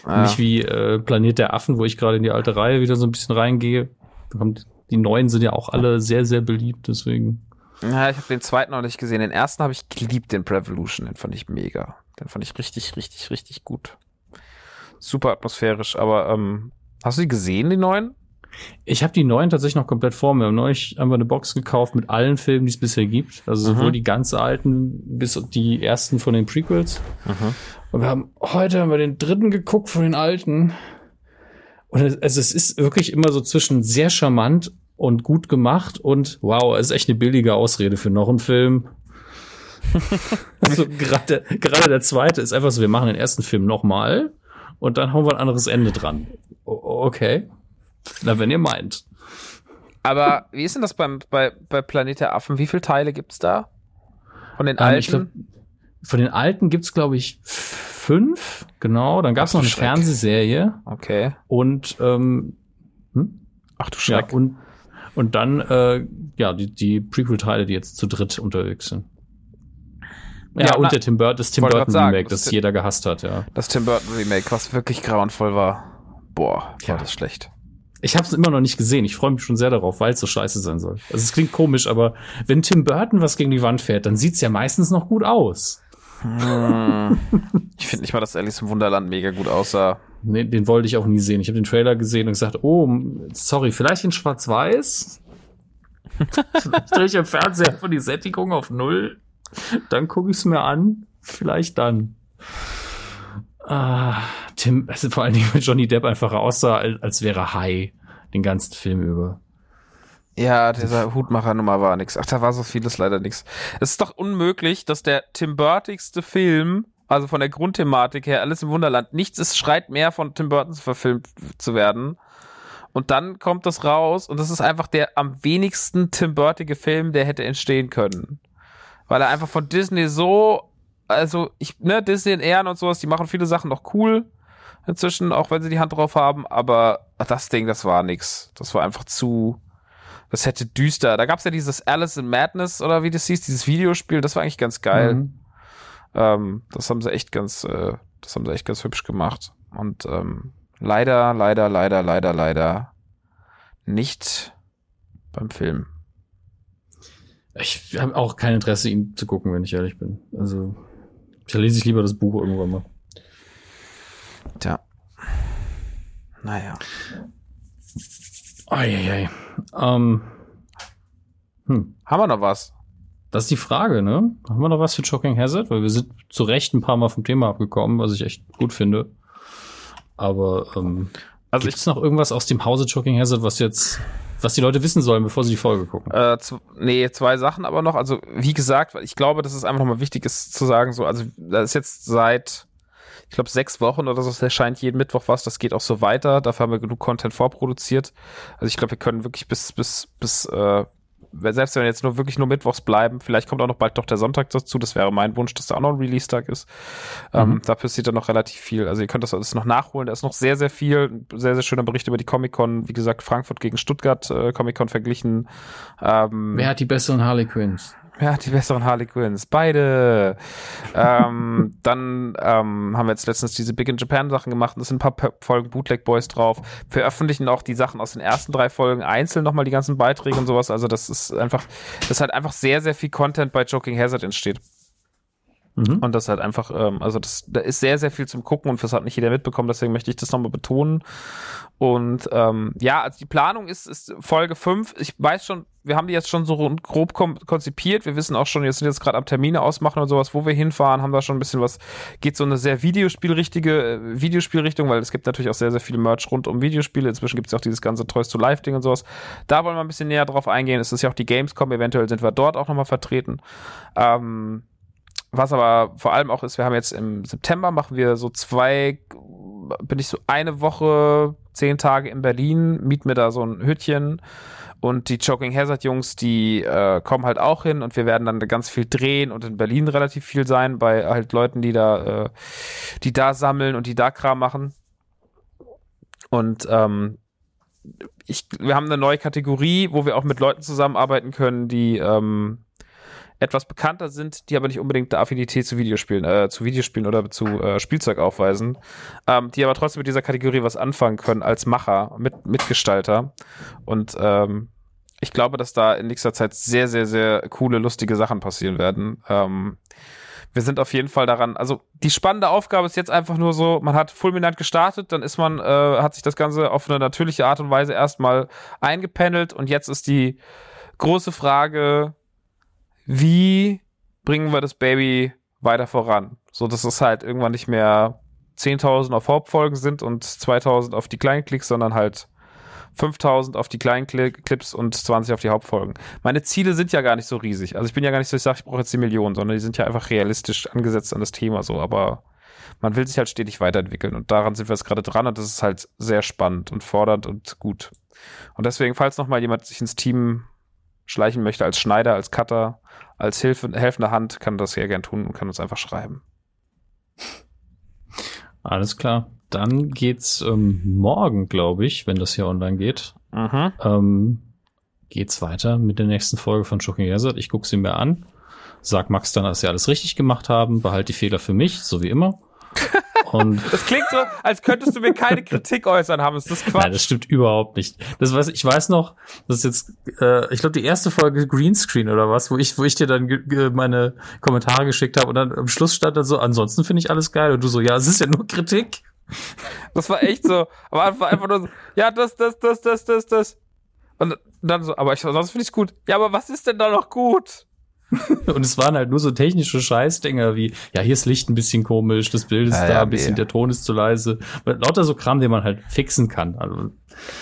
Ja. Nicht wie äh, Planet der Affen, wo ich gerade in die alte Reihe wieder so ein bisschen reingehe. Da kommt- Die neuen sind ja auch alle sehr, sehr beliebt, deswegen. Ja, ich habe den zweiten noch nicht gesehen. Den ersten habe ich geliebt, den Prevolution. Den fand ich mega. Den fand ich richtig, richtig, richtig gut. Super atmosphärisch. Aber ähm, hast du die gesehen, die neuen? Ich habe die neuen tatsächlich noch komplett vor mir. Neulich haben wir eine Box gekauft mit allen Filmen, die es bisher gibt. Also Mhm. sowohl die ganz alten bis die ersten von den Prequels. Mhm. Und wir haben heute haben wir den dritten geguckt von den alten. Und es, also es ist wirklich immer so zwischen sehr charmant und gut gemacht und wow, es ist echt eine billige Ausrede für noch einen Film. also gerade gerade der zweite ist einfach so, wir machen den ersten Film nochmal und dann hauen wir ein anderes Ende dran. Okay. Na, wenn ihr meint. Aber wie ist denn das beim, bei, bei Planet der Affen? Wie viele Teile gibt's da? Von den Ähm, alten? glaub, von den alten gibt's glaube ich, fünf. Genau. Dann gab's Ach du noch eine Schreck. Fernsehserie okay. und ähm, hm? Ach du Ja, Schreck. und, und dann, äh, ja, die, die Prequel-Teile, die jetzt zu dritt unterwegs sind. Ja, Ja, und na, der Tim Burton, das Tim Burton sagen, Remake, das das jeder gehasst hat, ja. Das Tim Burton Remake, was wirklich grauenvoll war. Boah, war Ja. das schlecht. Ich habe es immer noch nicht gesehen. Ich freue mich schon sehr darauf, weil es so scheiße sein soll. Also es klingt komisch, aber wenn Tim Burton was gegen die Wand fährt, dann sieht's ja meistens noch gut aus. Hm. ich finde nicht mal, dass Alice im Wunderland mega gut aussah. Nee, den wollte ich auch nie sehen. Ich habe den Trailer gesehen und gesagt, oh, sorry, vielleicht in Schwarz-Weiß. Vielleicht drehe ich im Fernseher von die Sättigung auf null. Dann gucke ich es mir an. Vielleicht dann. Ah, Tim, also vor allen Dingen, wenn Johnny Depp einfach aussah, als wäre er High den ganzen Film über. Ja, dieser Hutmacher-Nummer war nix. Ach, da war so vieles leider nix. Es ist doch unmöglich, dass der Tim Burtigste Film, also von der Grundthematik her, alles im Wunderland, nichts ist, schreit mehr von Tim Burton verfilmt zu werden. Und dann kommt das raus und das ist einfach der am wenigsten Tim Burtige Film, der hätte entstehen können. Weil er einfach von Disney so, also ich, ne, Disney in Ehren und sowas, die machen viele Sachen noch cool inzwischen, auch wenn sie die Hand drauf haben, aber das Ding, das war nix. Das war einfach zu, das hätte düster. Da gab's ja dieses Alice in Madness oder wie das hieß, dieses Videospiel, das war eigentlich ganz geil. Mhm. Ähm, das haben sie echt ganz, äh, das haben sie echt ganz hübsch gemacht. Und ähm, leider, leider, leider, leider, leider nicht beim Film. Ich habe auch kein Interesse, ihn zu gucken, wenn ich ehrlich bin. Also, da lese ich lieber das Buch irgendwann mal. Tja. Naja. Eieiei. Ähm, hm. Haben wir noch was? Das ist die Frage, ne? Haben wir noch was für Shocking Hazard? Weil wir sind zu Recht ein paar Mal vom Thema abgekommen, was ich echt gut finde. Aber ähm, Also gibt's noch irgendwas aus dem Hause Shocking Hazard, was jetzt, was die Leute wissen sollen, bevor sie die Folge gucken? Äh, nee, zwei Sachen aber noch. Also, wie gesagt, weil ich glaube, dass es einfach nochmal wichtig ist zu sagen, so, also, das ist jetzt seit, ich glaube, sechs Wochen oder so, es erscheint jeden Mittwoch was, das geht auch so weiter. Dafür haben wir genug Content vorproduziert. Also, ich glaube, wir können wirklich bis, bis, bis, äh, selbst wenn wir jetzt nur wirklich nur Mittwochs bleiben, vielleicht kommt auch noch bald doch der Sonntag dazu. Das wäre mein Wunsch, dass da auch noch ein Release-Tag ist. Ähm, Mhm. da passiert dann noch relativ viel. Also ihr könnt das alles noch nachholen. Da ist noch sehr, sehr viel. Sehr, sehr schöner Bericht über die Comic-Con. Wie gesagt, Frankfurt gegen Stuttgart äh, Comic-Con verglichen. Ähm, Wer hat die besseren Harley Quinns? Hat die besseren Harley Quinns? Beide. ähm, dann ähm, haben wir jetzt letztens diese Big in Japan Sachen gemacht. und Es sind ein paar Folgen Bootleg Boys drauf. Veröffentlichen auch die Sachen aus den ersten drei Folgen einzeln nochmal die ganzen Beiträge und sowas. Also das ist einfach, das halt einfach sehr, sehr viel Content bei Joking Hazard entsteht. Mhm. Und das halt einfach, ähm, also das, da ist sehr, sehr viel zum Gucken und das hat nicht jeder mitbekommen, deswegen möchte ich das nochmal betonen. Und ähm, ja, also die Planung ist, ist Folge 5. Ich weiß schon, wir haben die jetzt schon so grob konzipiert. Wir wissen auch schon, jetzt sind jetzt gerade am Termine ausmachen und sowas, wo wir hinfahren, haben da schon ein bisschen was, geht so eine sehr Videospielrichtige äh, Videospielrichtung, weil es gibt natürlich auch sehr, sehr viele Merch rund um Videospiele. Inzwischen gibt es auch dieses ganze Toys to Life Ding und sowas. Da wollen wir ein bisschen näher drauf eingehen. Es ist ja auch die Gamescom, eventuell sind wir dort auch nochmal vertreten. Ähm, was aber vor allem auch ist, wir haben jetzt im September machen wir so zwei, bin ich so eine Woche, zehn Tage in Berlin, miet mir da so ein Hütchen und die Choking Hazard Jungs, die äh, kommen halt auch hin und wir werden dann ganz viel drehen und in Berlin relativ viel sein bei halt Leuten, die da, äh, die da sammeln und die da Kram machen. Und ähm, ich, wir haben eine neue Kategorie, wo wir auch mit Leuten zusammenarbeiten können, die ähm, etwas bekannter sind, die aber nicht unbedingt eine Affinität zu Videospielen, äh, zu Videospielen oder zu äh, Spielzeug aufweisen, ähm, die aber trotzdem mit dieser Kategorie was anfangen können als Macher, mit, Mitgestalter. Und ähm, ich glaube, dass da in nächster Zeit sehr, sehr, sehr coole, lustige Sachen passieren werden. Ähm, wir sind auf jeden Fall daran. Also die spannende Aufgabe ist jetzt einfach nur so, man hat fulminant gestartet, dann ist man, äh, hat sich das Ganze auf eine natürliche Art und Weise erstmal eingependelt und jetzt ist die große Frage, wie bringen wir das Baby weiter voran? So, dass es halt irgendwann nicht mehr 10.000 auf Hauptfolgen sind und 2.000 auf die kleinen Klicks, sondern halt 5000 auf die kleinen Cli- Clips und 20 auf die Hauptfolgen. Meine Ziele sind ja gar nicht so riesig. Also ich bin ja gar nicht so, ich sage, ich brauche jetzt die Millionen, sondern die sind ja einfach realistisch angesetzt an das Thema so. Aber man will sich halt stetig weiterentwickeln und daran sind wir jetzt gerade dran und das ist halt sehr spannend und fordernd und gut. Und deswegen, falls noch mal jemand sich ins Team schleichen möchte als Schneider, als Cutter, als Hilfe, helfende Hand, kann das sehr gern tun und kann uns einfach schreiben. Alles klar. Dann geht's ähm, morgen, glaube ich, wenn das hier online geht, Mhm. ähm, geht's weiter mit der nächsten Folge von Shocking Hazard. Ich gucke sie mir an, sag Max dann, dass sie alles richtig gemacht haben, behalte die Fehler für mich, so wie immer. Und Das klingt so, als könntest du mir keine Kritik äußern haben. Ist das Quatsch? Nein, das stimmt überhaupt nicht. Das weiß ich weiß noch, das ist jetzt, äh, ich glaube die erste Folge Greenscreen oder was, wo ich, wo ich dir dann meine Kommentare geschickt habe und dann am Schluss stand dann so, ansonsten finde ich alles geil und du so, ja, es ist ja nur Kritik. Das war echt so. Aber einfach, einfach nur so, ja, das, das, das, das, das, das. Und dann so, aber ich, sonst finde ich gut. Ja, aber was ist denn da noch gut? Und es waren halt nur so technische Scheißdinger wie, ja, hier ist Licht ein bisschen komisch, das Bild ist Ja, da ja, ein bisschen, nee. der Ton ist zu leise. Lauter so Kram, den man halt fixen kann. Also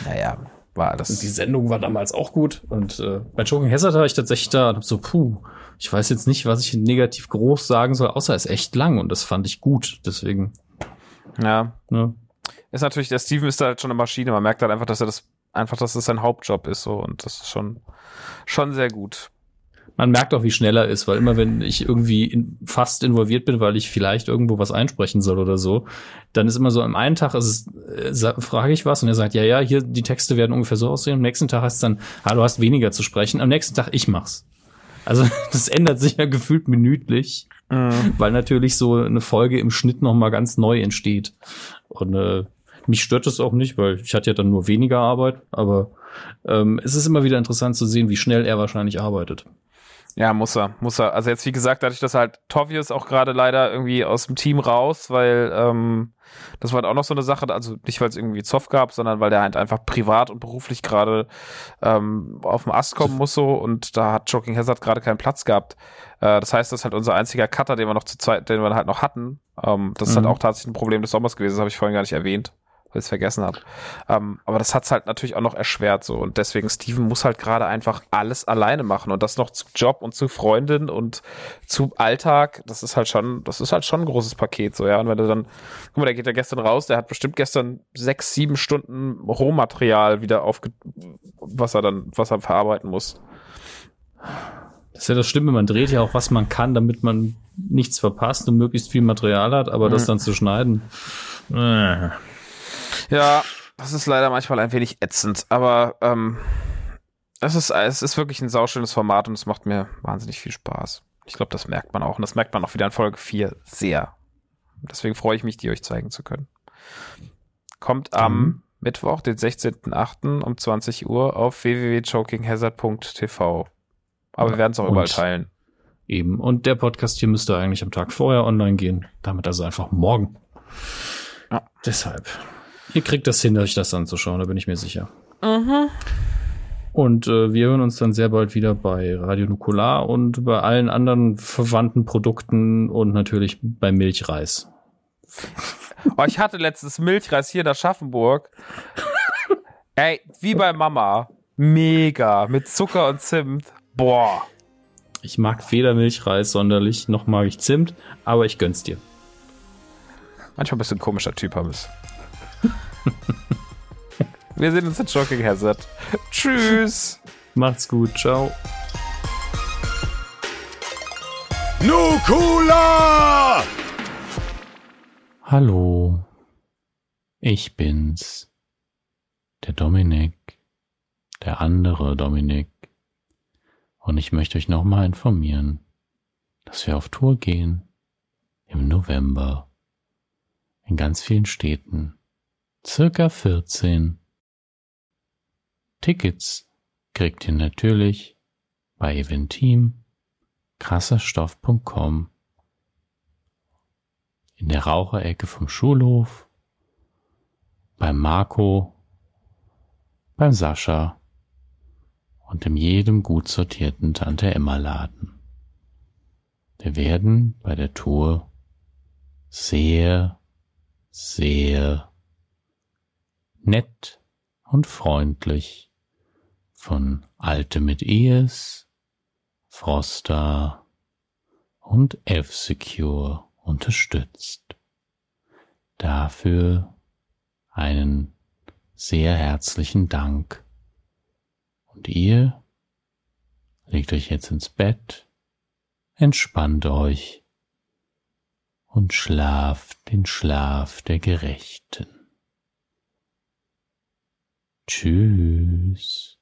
Naja, war Und das. die Sendung war damals auch gut. Und äh, bei Joking Hazard war ich tatsächlich da und hab so, puh, ich weiß jetzt nicht, was ich negativ groß sagen soll, außer es ist echt lang und das fand ich gut. Deswegen, Ja. ne? Ist natürlich, der Steven ist da halt schon eine Maschine. Man merkt halt einfach, dass er das, einfach, dass es sein Hauptjob ist, so. Und das ist schon, schon sehr gut. Man merkt auch, wie schnell er ist, weil immer wenn ich irgendwie in, fast involviert bin, weil ich vielleicht irgendwo was einsprechen soll oder so, dann ist immer so am einen Tag ist es, äh, frage ich was und er sagt, ja, ja, hier die Texte werden ungefähr so aussehen. Am nächsten Tag heißt es dann, ah, du hast weniger zu sprechen. Am nächsten Tag ich mach's. Also das ändert sich ja gefühlt minütlich. Mhm. weil natürlich so eine Folge im Schnitt noch mal ganz neu entsteht. Und äh, mich stört das auch nicht, weil ich hatte ja dann nur weniger Arbeit, aber ähm, es ist immer wieder interessant zu sehen, wie schnell er wahrscheinlich arbeitet. Ja, muss er, muss er. Also jetzt, wie gesagt, dadurch, dass halt Tovio ist auch gerade leider irgendwie aus dem Team raus, weil ähm, das war halt auch noch so eine Sache, also nicht, weil es irgendwie Zoff gab, sondern weil der halt einfach privat und beruflich gerade ähm, auf dem Ast kommen muss so und da hat Joking Hazard gerade keinen Platz gehabt. Äh, das heißt, das ist halt unser einziger Cutter, den wir noch zu zweit, den wir halt noch hatten. Ähm, das ist halt Mhm. auch tatsächlich ein Problem des Sommers gewesen, das habe ich vorhin gar nicht erwähnt weil ich es vergessen habe. Ähm, aber das hat's halt natürlich auch noch erschwert so und deswegen Steven muss halt gerade einfach alles alleine machen und das noch zu Job und zu Freundin und zu Alltag. Das ist halt schon, das ist halt schon ein großes Paket so ja. Und wenn du dann, guck mal, der geht ja gestern raus, der hat bestimmt gestern sechs, sieben Stunden Rohmaterial wieder aufge, was er dann, was er verarbeiten muss. Das ist ja das Schlimme, man dreht ja auch, was man kann, damit man nichts verpasst und möglichst viel Material hat, aber das Mhm. dann zu schneiden. Äh. Ja, das ist leider manchmal ein wenig ätzend, aber ähm, es ist, es ist wirklich ein sauschönes Format und es macht mir wahnsinnig viel Spaß. Ich glaube, das merkt man auch und das merkt man auch wieder in Folge 4 sehr. Deswegen freue ich mich, die euch zeigen zu können. Kommt am Mhm. Mittwoch, den 16.08. um 20 Uhr auf www.chokinghazard.tv. Aber wir werden es auch Und- überall teilen. Eben. Und der Podcast hier müsste eigentlich am Tag vorher online gehen. Damit also einfach morgen. Ja. Deshalb. Ihr kriegt das hin, euch das anzuschauen, da bin ich mir sicher. Mhm. Und äh, wir hören uns dann sehr bald wieder bei Radio Nukular und bei allen anderen verwandten Produkten und natürlich bei Milchreis. Oh, ich hatte letztes Milchreis hier in Aschaffenburg. Ey, wie bei Mama. Mega. Mit Zucker und Zimt. Boah. Ich mag weder Milchreis sonderlich, noch mag ich Zimt, aber ich gönn's dir. Manchmal bist du ein komischer Typ, Hammes. Wir sehen uns in Shocking Hazard. Tschüss. Macht's gut, ciao. Nukula! Hallo, ich bin's, der Dominik, der andere Dominik. Und ich möchte euch nochmal informieren, dass wir auf Tour gehen im November in ganz vielen Städten, circa 14. Tickets kriegt ihr natürlich bei Eventim, krasserstoff.com der Raucherecke vom Schulhof, beim Marco, beim Sascha und in jedem gut sortierten Tante Emma Laden. Wir werden bei der Tour sehr, sehr nett und freundlich von Alte mit Ehes, Froster und F-Secure unterstützt. Dafür einen sehr herzlichen Dank. Und ihr legt euch jetzt ins Bett, entspannt euch und schlaft den Schlaf der Gerechten. Tschüss.